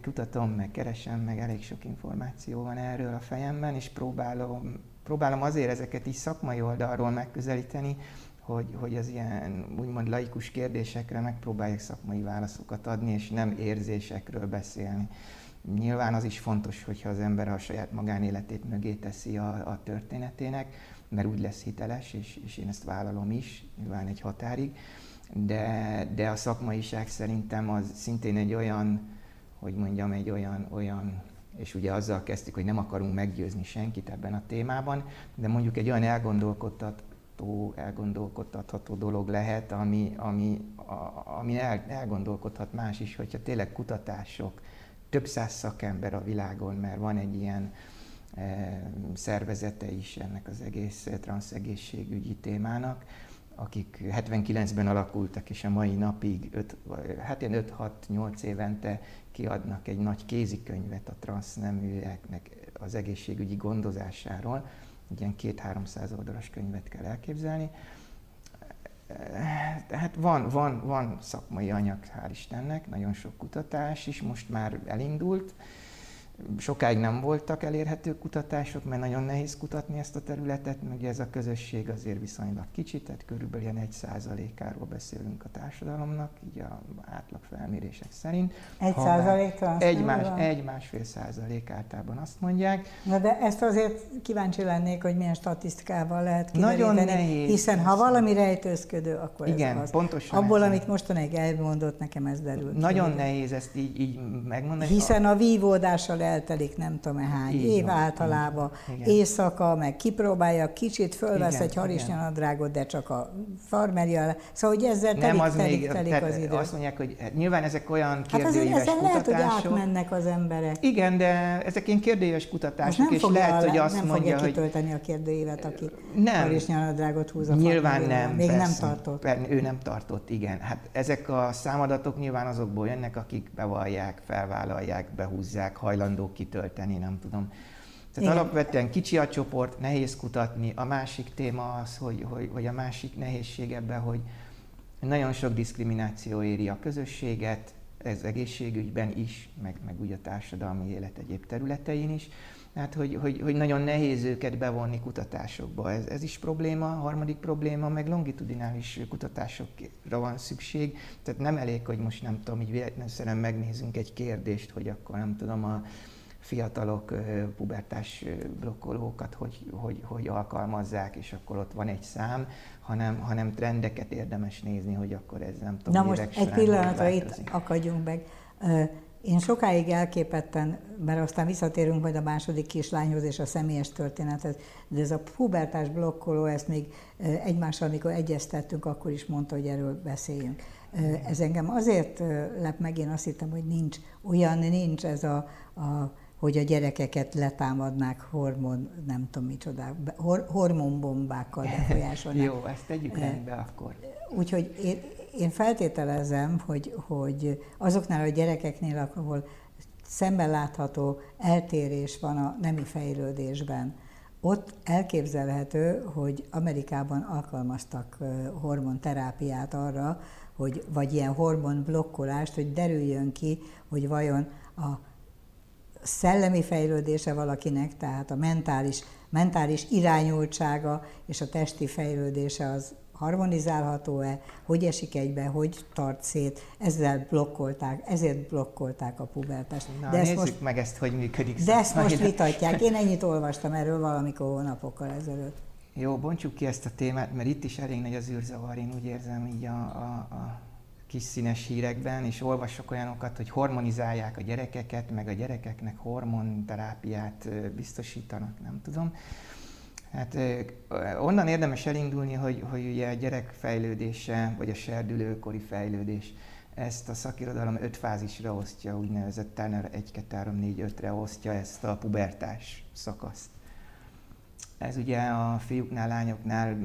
B: kutatom, meg keresem, meg elég sok információ van erről a fejemben, és próbálom, próbálom azért ezeket is szakmai oldalról megközelíteni, hogy, hogy az ilyen úgymond laikus kérdésekre megpróbálják szakmai válaszokat adni, és nem érzésekről beszélni. Nyilván az is fontos, hogyha az ember a saját magánéletét mögé teszi a, a történetének, mert úgy lesz hiteles, és, és én ezt vállalom is, nyilván egy határig, de, de a szakmaiság szerintem az szintén egy olyan, hogy mondjam, egy olyan, olyan és ugye azzal kezdtük, hogy nem akarunk meggyőzni senkit ebben a témában, de mondjuk egy olyan elgondolkodtató, elgondolkodtatható dolog lehet, ami, ami, a, ami el, elgondolkodhat más is, hogyha tényleg kutatások, több száz szakember a világon, mert van egy ilyen e, szervezete is ennek az egész transzegészségügyi témának, akik 79-ben alakultak, és a mai napig, öt, hát ilyen 5-6-8 évente kiadnak egy nagy kézikönyvet a transzneműeknek az egészségügyi gondozásáról. Ilyen két-háromszáz oldalas könyvet kell elképzelni. Tehát van, van, van szakmai anyag, hál' Istennek, nagyon sok kutatás is most már elindult. Sokáig nem voltak elérhető kutatások, mert nagyon nehéz kutatni ezt a területet, meg ez a közösség azért viszonylag kicsi, tehát körülbelül ilyen egy százalékáról beszélünk a társadalomnak, így a átlag felmérések szerint.
A: Egy
B: Ha
A: százalék transz
B: Egy, más, egy másfél százalék általában azt mondják.
A: Na de ezt azért kíváncsi lennék, hogy milyen statisztikával lehet
B: Nagyon
A: kideríteni,
B: nehéz,
A: hiszen ha valami rejtőzködő, akkor
B: Igen,
A: ez az.
B: pontosan
A: Abból,
B: ez
A: amit mostanáig elmondott, nekem ez derült. ki.
B: Nagyon nehéz ezt így, így megmondani.
A: Hiszen a vívódással eltelik nem tudom hány
B: Így
A: év
B: van,
A: általában.
B: Igen.
A: éjszaka, meg kipróbálja, kicsit fölvesz
B: Igen,
A: egy harisnya
B: igen.
A: nadrágot, de csak a farmeri alá. Szóval, hogy ezzel
B: nem
A: telik,
B: az
A: telik,
B: még,
A: telik
B: tehát
A: az idő.
B: azt mondják, hogy hát nyilván ezek olyan
A: Hát
B: kérdőíves
A: ezen lehet, hogy
B: kutatások.
A: átmennek az emberek.
B: Igen, de ezek ilyen kérdőíves kutatások,
A: nem
B: és
A: fogja,
B: lehet, hogy azt
A: nem
B: mondja, hogy
A: kitölteni a kérdőívet, aki
B: nem.
A: harisnyanadrágot húz a
B: Nyilván nem.
A: Még
B: persze.
A: nem tartott.
B: Per- Ő nem tartott, igen. Hát ezek a számadatok nyilván azokból jönnek, akik bevallják, felvállalják, behúzzák, hajlandók kitölteni, nem tudom. Tehát
A: Igen.
B: alapvetően kicsi a csoport, nehéz kutatni. A másik téma az, hogy, hogy, vagy a másik nehézség ebben, hogy nagyon sok diszkrimináció éri a közösséget, ez egészségügyben is, meg, meg úgy a társadalmi élet egyéb területein is. Hát, hogy, hogy, hogy nagyon nehéz őket bevonni kutatásokba. Ez, ez is probléma. A harmadik probléma, meg longitudinális kutatásokra van szükség. Tehát nem elég, hogy most nem tudom, így véletlenszerűen megnézünk egy kérdést, hogy akkor nem tudom, a fiatalok pubertás blokkolókat hogy, hogy, hogy alkalmazzák, és akkor ott van egy szám, hanem, hanem trendeket érdemes nézni, hogy akkor ez nem tudom,
A: Na most egy pillanatra itt akadjunk meg. Én sokáig elképetten, mert aztán visszatérünk majd a második kislányhoz és a személyes történethez, de ez a pubertás blokkoló, ezt még egymással, amikor egyeztettünk, akkor is mondta, hogy erről beszéljünk. Ez engem azért lep meg, én azt hittem, hogy nincs, olyan nincs ez a, a hogy a gyerekeket letámadnák hormon, nem tudom micsoda, hor, hormonbombákkal befolyásolnák.
B: Jó, ezt tegyük rendbe akkor.
A: Úgyhogy én, én feltételezem, hogy, hogy azoknál a gyerekeknél, ahol szemben látható eltérés van a nemi fejlődésben, ott elképzelhető, hogy Amerikában alkalmaztak hormonterápiát arra, hogy, vagy ilyen hormonblokkolást, hogy derüljön ki, hogy vajon a szellemi fejlődése valakinek, tehát a mentális, mentális irányultsága és a testi fejlődése az harmonizálható-e, hogy esik egybe, hogy tart szét, ezzel blokkolták, ezért blokkolták a pubertást.
B: Na, de nézzük most, meg ezt, hogy működik.
A: De ezt most vitatják. Én ennyit olvastam erről valamikor hónapokkal ezelőtt.
B: Jó, bontsuk ki ezt a témát, mert itt is elég nagy az űrzavar, én úgy érzem így a, a, a kis színes hírekben, és olvasok olyanokat, hogy hormonizálják a gyerekeket, meg a gyerekeknek hormonterápiát biztosítanak, nem tudom. Hát onnan érdemes elindulni, hogy, hogy ugye a gyerek fejlődése, vagy a serdülőkori fejlődés, ezt a szakirodalom öt fázisra osztja, úgynevezett Turner 1, 2, 3, 4, 5-re osztja ezt a pubertás szakaszt. Ez ugye a fiúknál, lányoknál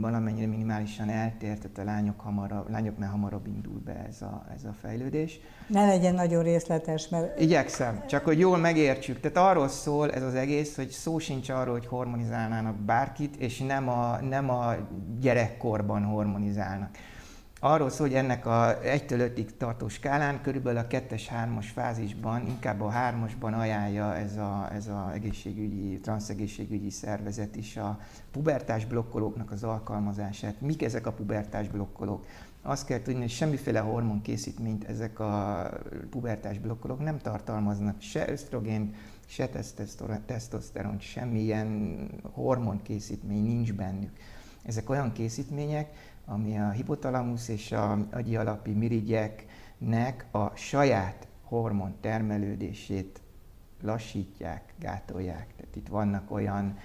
B: valamennyire minimálisan eltér, tehát a lányok hamarabb, lányoknál hamarabb indul be ez a, ez a fejlődés.
A: Ne legyen nagyon részletes, mert...
B: Igyekszem, csak hogy jól megértsük. Tehát arról szól ez az egész, hogy szó sincs arról, hogy hormonizálnának bárkit, és nem a, nem a gyerekkorban hormonizálnak arról szól, hogy ennek a 1-től 5-ig tartó skálán körülbelül a 2-es, 3-as fázisban, inkább a 3-asban ajánlja ez a, ez a egészségügyi, transzegészségügyi szervezet is a pubertás blokkolóknak az alkalmazását. Mik ezek a pubertás blokkolók? Azt kell tudni, hogy semmiféle hormonkészítményt ezek a pubertás blokkolók nem tartalmaznak, se ösztrogén, se tesztoszteron, semmilyen hormonkészítmény nincs bennük. Ezek olyan készítmények, ami a hipotalamusz és a agyi alapi mirigyeknek a saját hormon termelődését lassítják, gátolják. Tehát itt vannak olyan,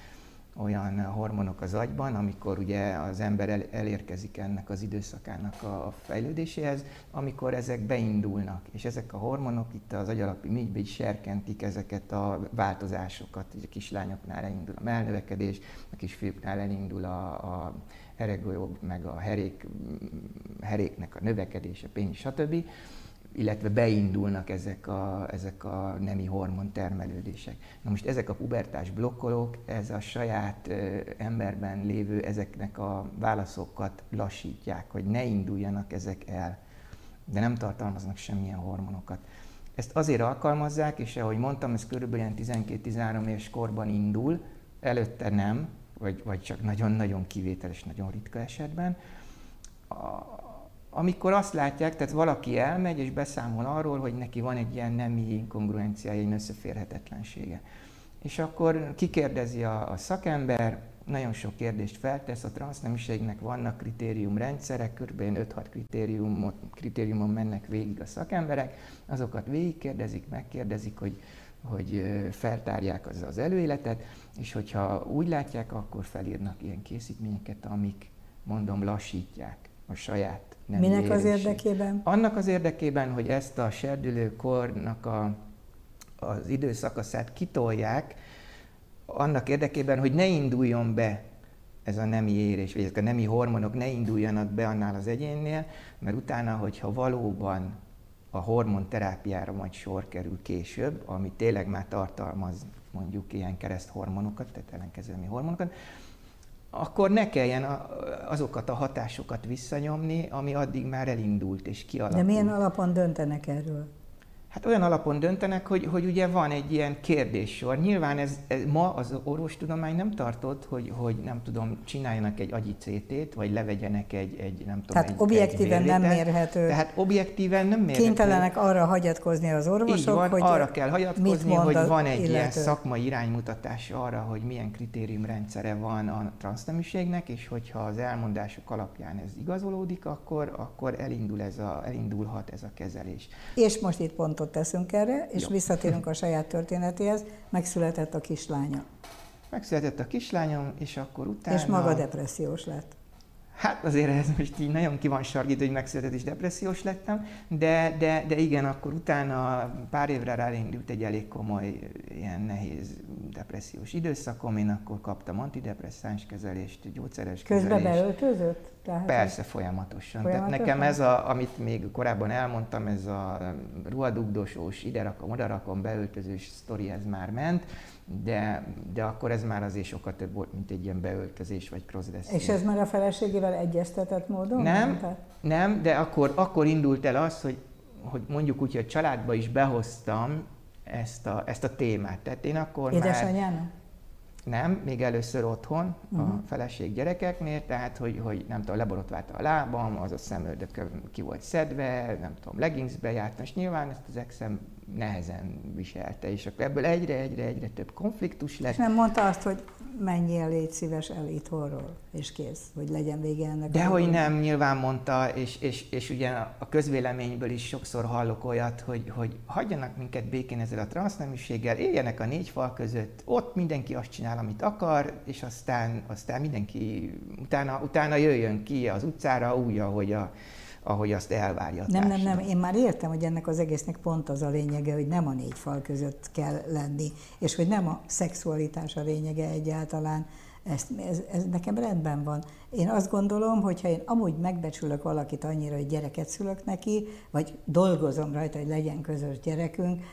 B: olyan hormonok az agyban, amikor ugye az ember el, elérkezik ennek az időszakának a fejlődéséhez, amikor ezek beindulnak, és ezek a hormonok itt az agyalapi mirigybe is serkentik ezeket a változásokat. a kislányoknál elindul a melnövekedés, a kisfiúknál elindul a, a heregolyó, meg a herék, heréknek a növekedése, pénz, stb., illetve beindulnak ezek a, ezek a nemi hormon termelődések. Na most ezek a pubertás blokkolók, ez a saját emberben lévő ezeknek a válaszokat lassítják, hogy ne induljanak ezek el, de nem tartalmaznak semmilyen hormonokat. Ezt azért alkalmazzák, és ahogy mondtam, ez körülbelül 12-13 éves korban indul, előtte nem, vagy, vagy csak nagyon-nagyon kivételes, nagyon ritka esetben. A, amikor azt látják, tehát valaki elmegy és beszámol arról, hogy neki van egy ilyen nemi inkongruenciája, egy összeférhetetlensége. És akkor kikérdezi a, a szakember, nagyon sok kérdést feltesz, a transzneműségnek vannak kritériumrendszerek, kb. 5-6 kritériumot, kritériumon mennek végig a szakemberek, azokat végigkérdezik, megkérdezik, hogy hogy feltárják az, az előéletet, és hogyha úgy látják, akkor felírnak ilyen készítményeket, amik, mondom, lassítják a saját
A: nem Minek érését. az érdekében?
B: Annak az érdekében, hogy ezt a serdülőkornak a, az időszakaszát kitolják, annak érdekében, hogy ne induljon be ez a nemi érés, vagy ezek a nemi hormonok ne induljanak be annál az egyénnél, mert utána, hogyha valóban a hormonterápiára majd sor kerül később, ami tényleg már tartalmaz mondjuk ilyen kereszthormonokat, tehát ellenkezőmi hormonokat, akkor ne kelljen azokat a hatásokat visszanyomni, ami addig már elindult és kialakult.
A: De milyen alapon döntenek erről?
B: Hát olyan alapon döntenek, hogy, hogy ugye van egy ilyen kérdéssor. Nyilván ez, ez ma az orvostudomány nem tartott, hogy, hogy nem tudom, csináljanak egy agyi CT-t, vagy levegyenek egy, egy nem tudom,
A: Tehát
B: egy,
A: objektíven egy nem mérhető.
B: Tehát objektíven nem mérhető.
A: Kénytelenek arra hagyatkozni az orvosok,
B: Így van,
A: hogy
B: arra kell hagyatkozni, hogy van egy illető. ilyen szakmai iránymutatás arra, hogy milyen kritériumrendszere van a transzneműségnek, és hogyha az elmondások alapján ez igazolódik, akkor, akkor elindul ez a, elindulhat ez a kezelés.
A: És most itt pontot pontot teszünk erre, és Jó. visszatérünk a saját történetéhez, megszületett a kislánya.
B: Megszületett a kislányom, és akkor utána...
A: És maga depressziós lett.
B: Hát azért ez most így nagyon ki van sargít, hogy megszületett és depressziós lettem, de, de, de igen, akkor utána pár évre ráindult egy elég komoly, ilyen nehéz depressziós időszakom, én akkor kaptam antidepresszáns kezelést, gyógyszeres
A: Közben
B: kezelést.
A: beöltözött?
B: Tehát Persze, folyamatosan. folyamatosan. Tehát nekem ez, a, amit még korábban elmondtam, ez a ruhadugdosós, ide rakom, oda rakom, beöltözős sztori, ez már ment de, de akkor ez már azért sokkal több volt, mint egy ilyen beöltözés vagy crossdressing.
A: És ez már a feleségével egyeztetett módon?
B: Nem, nem, nem de akkor, akkor indult el az, hogy, hogy mondjuk úgy, hogy családba is behoztam ezt a, ezt a témát. Tehát én akkor
A: Édesanyjának?
B: Már, nem, még először otthon, uh-huh. a mhm. feleség gyerekeknél, tehát hogy, hogy nem tudom, leborotválta a lábam, az a szemöldököm ki volt szedve, nem tudom, leggingsbe jártam, és nyilván ezt az exem nehezen viselte, és akkor ebből egyre-egyre-egyre több konfliktus lett. És
A: nem mondta azt, hogy menjél, légy szíves el itthonról, és kész, hogy legyen vége ennek.
B: De hogy nem, nyilván mondta, és, és, és ugye a közvéleményből is sokszor hallok olyat, hogy, hogy hagyjanak minket békén ezzel a transzneműséggel, éljenek a négy fal között, ott mindenki azt csinál, amit akar, és aztán, aztán mindenki utána, utána jöjjön ki az utcára úgy, ahogy a, ahogy azt elvárja a
A: Nem, nem, nem, én már értem, hogy ennek az egésznek pont az a lényege, hogy nem a négy fal között kell lenni, és hogy nem a szexualitás a lényege egyáltalán, ez, ez, ez nekem rendben van. Én azt gondolom, hogy ha én amúgy megbecsülök valakit annyira, hogy gyereket szülök neki, vagy dolgozom rajta, hogy legyen közös gyerekünk,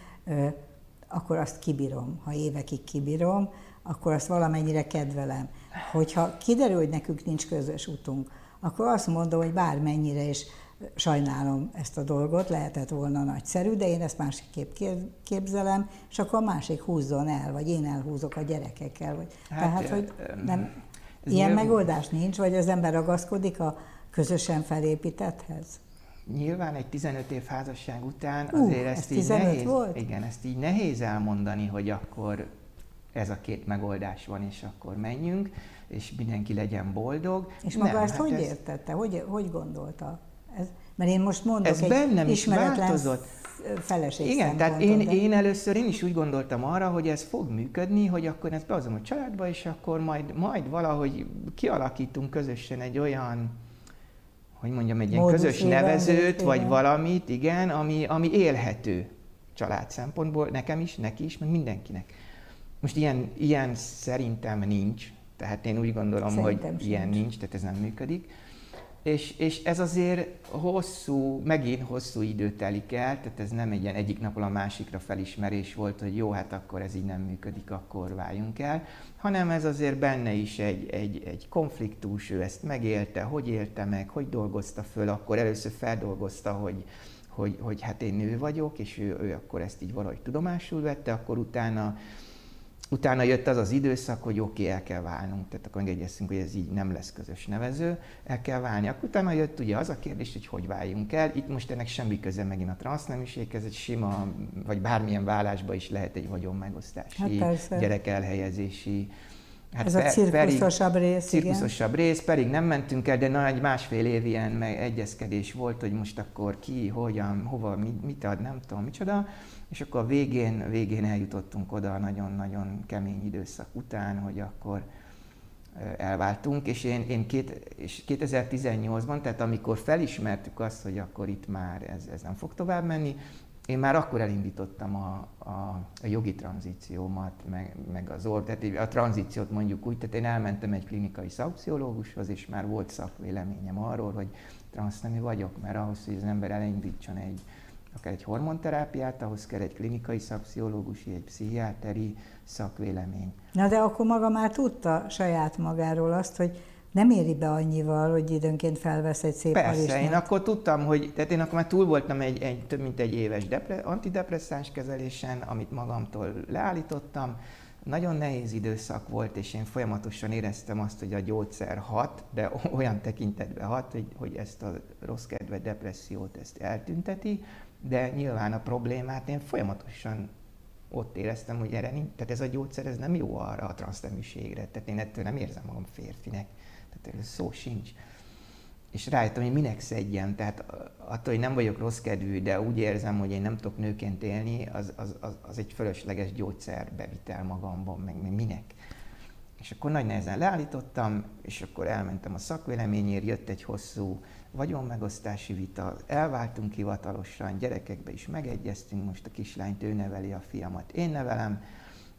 A: akkor azt kibírom. Ha évekig kibírom, akkor azt valamennyire kedvelem. Hogyha kiderül, hogy nekünk nincs közös utunk, akkor azt mondom, hogy bármennyire is sajnálom ezt a dolgot, lehetett volna nagyszerű, de én ezt másképp képzelem, és akkor a másik húzzon el, vagy én elhúzok a gyerekekkel. Vagy, hát, tehát, hogy nem, ilyen nyilván, megoldás nincs, vagy az ember ragaszkodik a közösen felépítetthez?
B: Nyilván egy 15 év házasság után azért uh, ezt így nehéz, volt? igen, ezt így nehéz elmondani, hogy akkor ez a két megoldás van, és akkor menjünk, és mindenki legyen boldog.
A: És maga Nem, ezt hát hogy ez... értette? Hogy, hogy gondolta? Ez, mert én most mondok ez egy bennem is változott. feleség
B: Igen, tehát én, de... én először én is úgy gondoltam arra, hogy ez fog működni, hogy akkor ezt behozom a családba, és akkor majd, majd valahogy kialakítunk közösen egy olyan, hogy mondjam, egy ilyen közös nevezőt, vagy igen. valamit, igen, ami, ami élhető család szempontból, nekem is, neki is, meg mindenkinek. Most ilyen, ilyen szerintem nincs, tehát én úgy gondolom, szerintem hogy ilyen nincs, tehát ez nem működik. És, és ez azért hosszú, megint hosszú idő telik el, tehát ez nem egy ilyen egyik napról a másikra felismerés volt, hogy jó, hát akkor ez így nem működik, akkor váljunk el, hanem ez azért benne is egy, egy, egy konfliktus, ő ezt megélte, hogy élte meg, hogy dolgozta föl, akkor először feldolgozta, hogy, hogy, hogy hát én nő vagyok, és ő, ő akkor ezt így valahogy tudomásul vette, akkor utána Utána jött az az időszak, hogy oké, okay, el kell válnunk, tehát akkor engedjessünk, hogy ez így nem lesz közös nevező, el kell válni. Akkor utána jött ugye az a kérdés, hogy hogy váljunk el. Itt most ennek semmi köze megint a transzneműséghez, egy sima, vagy bármilyen vállásba is lehet egy vagyonmegosztási, hát gyerek elhelyezési,
A: Hát Ez a cirkuszosabb rész,
B: Cirkuszosabb rész, pedig nem mentünk el, de nagy másfél év ilyen meg egyezkedés volt, hogy most akkor ki, hogyan, hova, mit, mit ad, nem tudom, micsoda. És akkor a végén, végén eljutottunk oda a nagyon-nagyon kemény időszak után, hogy akkor elváltunk, és én, én két, és 2018-ban, tehát amikor felismertük azt, hogy akkor itt már ez, ez nem fog tovább menni, én már akkor elindítottam a, a, a jogi tranzíciómat, meg, meg az or, tehát a tranzíciót mondjuk úgy, tehát én elmentem egy klinikai szakpszichológushoz, és már volt szakvéleményem arról, hogy transznemű vagyok, mert ahhoz, hogy az ember elindítson egy, akár egy hormonterápiát, ahhoz kell egy klinikai szakpszichológusi, egy pszichiáteri szakvélemény.
A: Na de akkor maga már tudta saját magáról azt, hogy nem éri be annyival, hogy időnként felvesz egy szép
B: Persze, alisnát. én akkor tudtam, hogy, tehát én akkor már túl voltam egy, egy több mint egy éves depre, antidepresszáns kezelésen, amit magamtól leállítottam. Nagyon nehéz időszak volt, és én folyamatosan éreztem azt, hogy a gyógyszer hat, de olyan tekintetben hat, hogy, hogy ezt a rossz kedve depressziót ezt eltünteti, de nyilván a problémát én folyamatosan ott éreztem, hogy erre nincs, tehát ez a gyógyszer ez nem jó arra a transzneműségre, tehát én ettől nem érzem magam férfinek tehát szó sincs. És rájöttem, hogy minek szedjem, tehát attól, hogy nem vagyok rossz kedvű, de úgy érzem, hogy én nem tudok nőként élni, az, az, az, az egy fölösleges gyógyszer bevitel magamban, meg, meg minek. És akkor nagy nehezen leállítottam, és akkor elmentem a szakvéleményért, jött egy hosszú vagyonmegosztási vita, elváltunk hivatalosan, gyerekekbe is megegyeztünk, most a kislányt ő neveli, a fiamat én nevelem.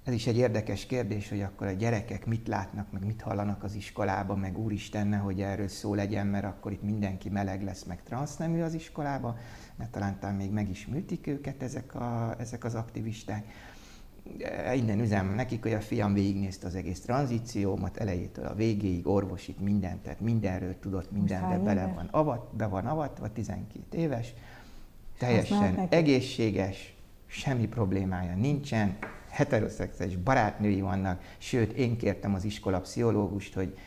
B: Ez is egy érdekes kérdés, hogy akkor a gyerekek mit látnak, meg mit hallanak az iskolába, meg úristenne, hogy erről szó legyen, mert akkor itt mindenki meleg lesz, meg transznemű az iskolába, mert talán még meg is műtik őket ezek, a, ezek az aktivisták. Innen üzem nekik, hogy a fiam végignézte az egész tranzíciómat, elejétől a végéig, orvosit, mindent, tehát mindenről tudott, mindenbe bele van avat, be van avatva, 12 éves, teljesen egészséges, semmi problémája nincsen, heteroszexuális barátnői vannak, sőt, én kértem az iskolapszichológust, hogy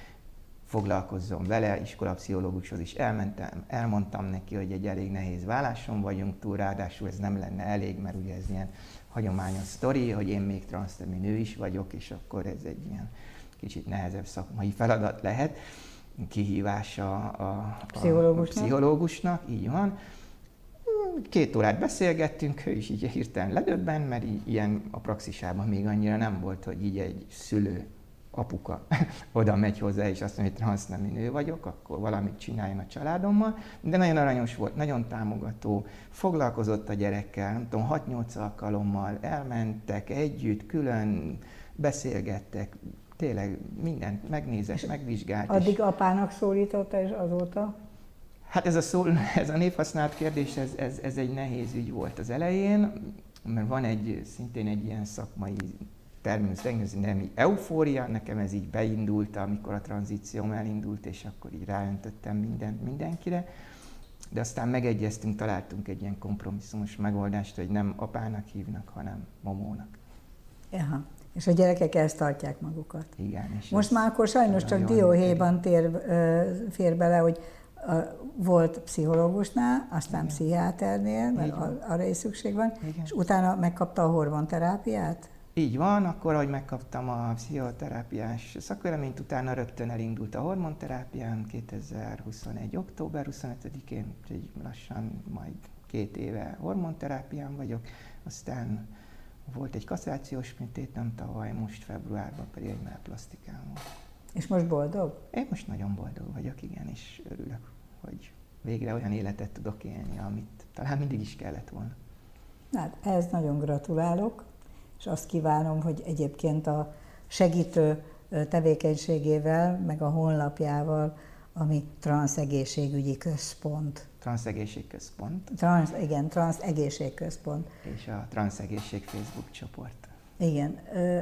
B: foglalkozzon vele, iskolapszichológushoz is elmentem, elmondtam neki, hogy egy elég nehéz válláson vagyunk túl, ráadásul ez nem lenne elég, mert ugye ez ilyen hagyományos sztori, hogy én még transznemű nő is vagyok, és akkor ez egy ilyen kicsit nehezebb szakmai feladat lehet, kihívása a, a, pszichológusnak. a pszichológusnak, így van. Két órát beszélgettünk, ő is így hirtelen ledöbben, mert így, ilyen a praxisában még annyira nem volt, hogy így egy szülő apuka oda megy hozzá, és azt mondja, hogy transznemű nő vagyok, akkor valamit csináljon a családommal. De nagyon aranyos volt, nagyon támogató, foglalkozott a gyerekkel, nem tudom, 6-8 alkalommal elmentek együtt, külön beszélgettek, tényleg mindent megnézett, megvizsgált.
A: Addig és... apának szólította, és azóta?
B: Hát ez a, szó, ez a névhasználat kérdés, ez, ez, ez egy nehéz ügy volt az elején, mert van egy, szintén egy ilyen szakmai természetesen nem eufória, nekem ez így beindult, amikor a tranzícióm elindult, és akkor így ráöntöttem mindent mindenkire. De aztán megegyeztünk, találtunk egy ilyen kompromisszumos megoldást, hogy nem apának hívnak, hanem momónak.
A: Aha. És a gyerekek ezt tartják magukat.
B: Igen. És
A: Most már akkor sajnos csak dióhéjban tér, fér bele, hogy volt pszichológusnál, aztán Igen. pszichiáternél, mert arra is szükség van, Igen. és utána megkapta a hormonterápiát?
B: Így van, akkor, ahogy megkaptam a pszichoterápiás szakvéleményt, utána rögtön elindult a hormonterápián 2021. október 25-én, úgyhogy lassan majd két éve hormonterápián vagyok, aztán volt egy kasztrációs műtétem tavaly, most februárban pedig egy melplasztikám volt.
A: És most boldog?
B: Én most nagyon boldog vagyok, igen, és örülök, hogy végre olyan életet tudok élni, amit talán mindig is kellett volna.
A: Hát ez nagyon gratulálok és azt kívánom, hogy egyébként a segítő tevékenységével, meg a honlapjával, ami Transzegészségügyi Központ.
B: Transzegészségközpont.
A: Transz, igen, Transzegészségközpont.
B: És a Transzegészség Facebook csoport.
A: Igen,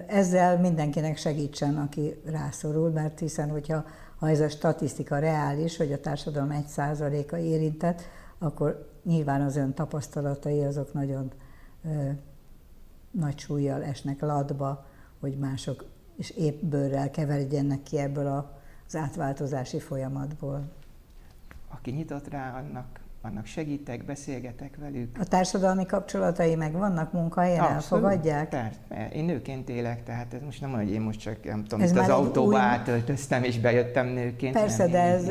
A: ezzel mindenkinek segítsen, aki rászorul, mert hiszen, hogyha ha ez a statisztika reális, hogy a társadalom egy százaléka érintett, akkor nyilván az ön tapasztalatai azok nagyon nagy súlyjal esnek ladba, hogy mások is épp bőrrel keveredjenek ki ebből az átváltozási folyamatból.
B: Aki nyitott rá, annak annak segítek, beszélgetek velük.
A: A társadalmi kapcsolatai meg vannak munkahelyen, Abszolút, elfogadják?
B: Persze, én nőként élek, tehát ez most nem olyan, hogy én most csak nem tudom, ez itt az autóba új... átöltöztem és bejöttem nőként.
A: Persze, nem, de ez,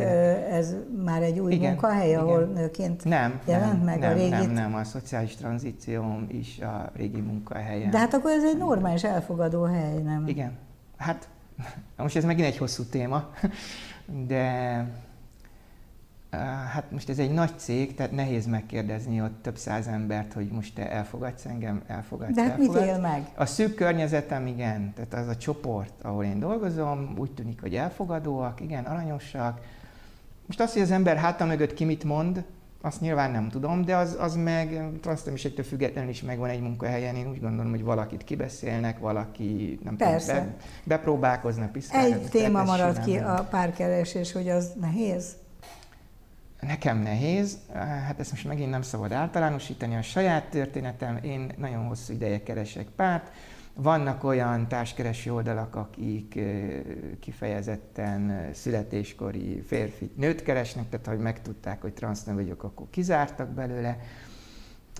A: ez már egy új igen, munkahely, igen. ahol nőként
B: nem,
A: jelent
B: nem,
A: meg
B: nem,
A: a régi...
B: Nem, nem, a szociális tranzícióm is a régi munkahelyen.
A: De hát akkor ez egy normális elfogadó hely, nem?
B: Igen. Hát most ez megint egy hosszú téma, de Hát most ez egy nagy cég, tehát nehéz megkérdezni ott több száz embert, hogy most te elfogadsz engem, elfogadsz,
A: De hát
B: elfogadsz.
A: mit él meg?
B: A szűk környezetem, igen, tehát az a csoport, ahol én dolgozom, úgy tűnik, hogy elfogadóak, igen, aranyosak. Most azt, hogy az ember háta mögött ki mit mond, azt nyilván nem tudom, de az, az meg transztemiségtől függetlenül is megvan egy munkahelyen. Én úgy gondolom, hogy valakit kibeszélnek, valaki nem
A: Persze.
B: tudom, be, bepróbálkoznak, piszkálnak.
A: Egy téma maradt ki a párkeresés, hogy az nehéz.
B: Nekem nehéz, hát ezt most megint nem szabad általánosítani, a saját történetem, én nagyon hosszú ideje keresek párt, vannak olyan társkeresi oldalak, akik kifejezetten születéskori férfi nőt keresnek, tehát hogy megtudták, hogy transznemű vagyok, akkor kizártak belőle.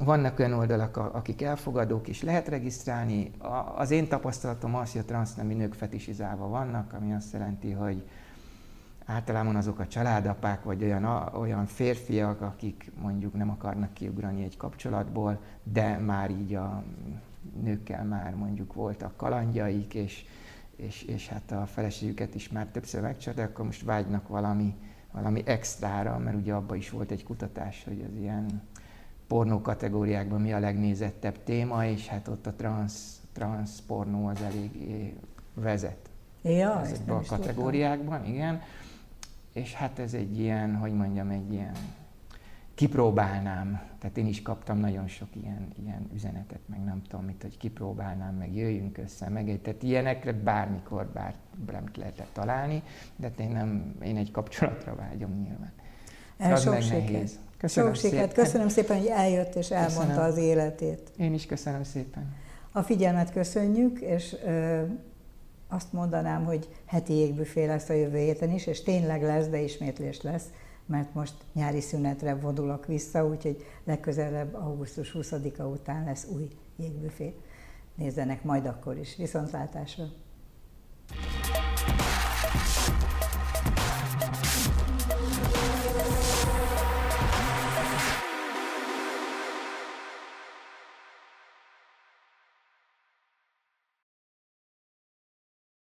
B: Vannak olyan oldalak, akik elfogadók is lehet regisztrálni. Az én tapasztalatom az, hogy a transznemű nők fetisizálva vannak, ami azt jelenti, hogy általában azok a családapák, vagy olyan, olyan férfiak, akik mondjuk nem akarnak kiugrani egy kapcsolatból, de már így a nőkkel már mondjuk voltak kalandjaik, és, és, és hát a feleségüket is már többször megcsalt, akkor most vágynak valami, valami extrára, mert ugye abban is volt egy kutatás, hogy az ilyen pornó kategóriákban mi a legnézettebb téma, és hát ott a trans, trans pornó az elég vezet.
A: Ja,
B: ezekben a kategóriákban, tudtam. igen. És hát ez egy ilyen, hogy mondjam, egy ilyen kipróbálnám. Tehát én is kaptam nagyon sok ilyen, ilyen üzenetet, meg nem tudom mit, hogy kipróbálnám, meg jöjjünk össze, meg tehát ilyenekre bármikor bármit lehetett találni, de hát én, nem, én egy kapcsolatra vágyom nyilván.
A: Ez sok nehéz. Köszönöm sok sikert. Köszönöm szépen, hogy eljött és elmondta köszönöm. az életét.
B: Én is köszönöm szépen.
A: A figyelmet köszönjük, és azt mondanám, hogy heti jégbüfé lesz a jövő héten is, és tényleg lesz, de ismétlés lesz mert most nyári szünetre vodulok vissza, úgyhogy legközelebb augusztus 20-a után lesz új jégbüfé. Nézzenek majd akkor is. Viszontlátásra!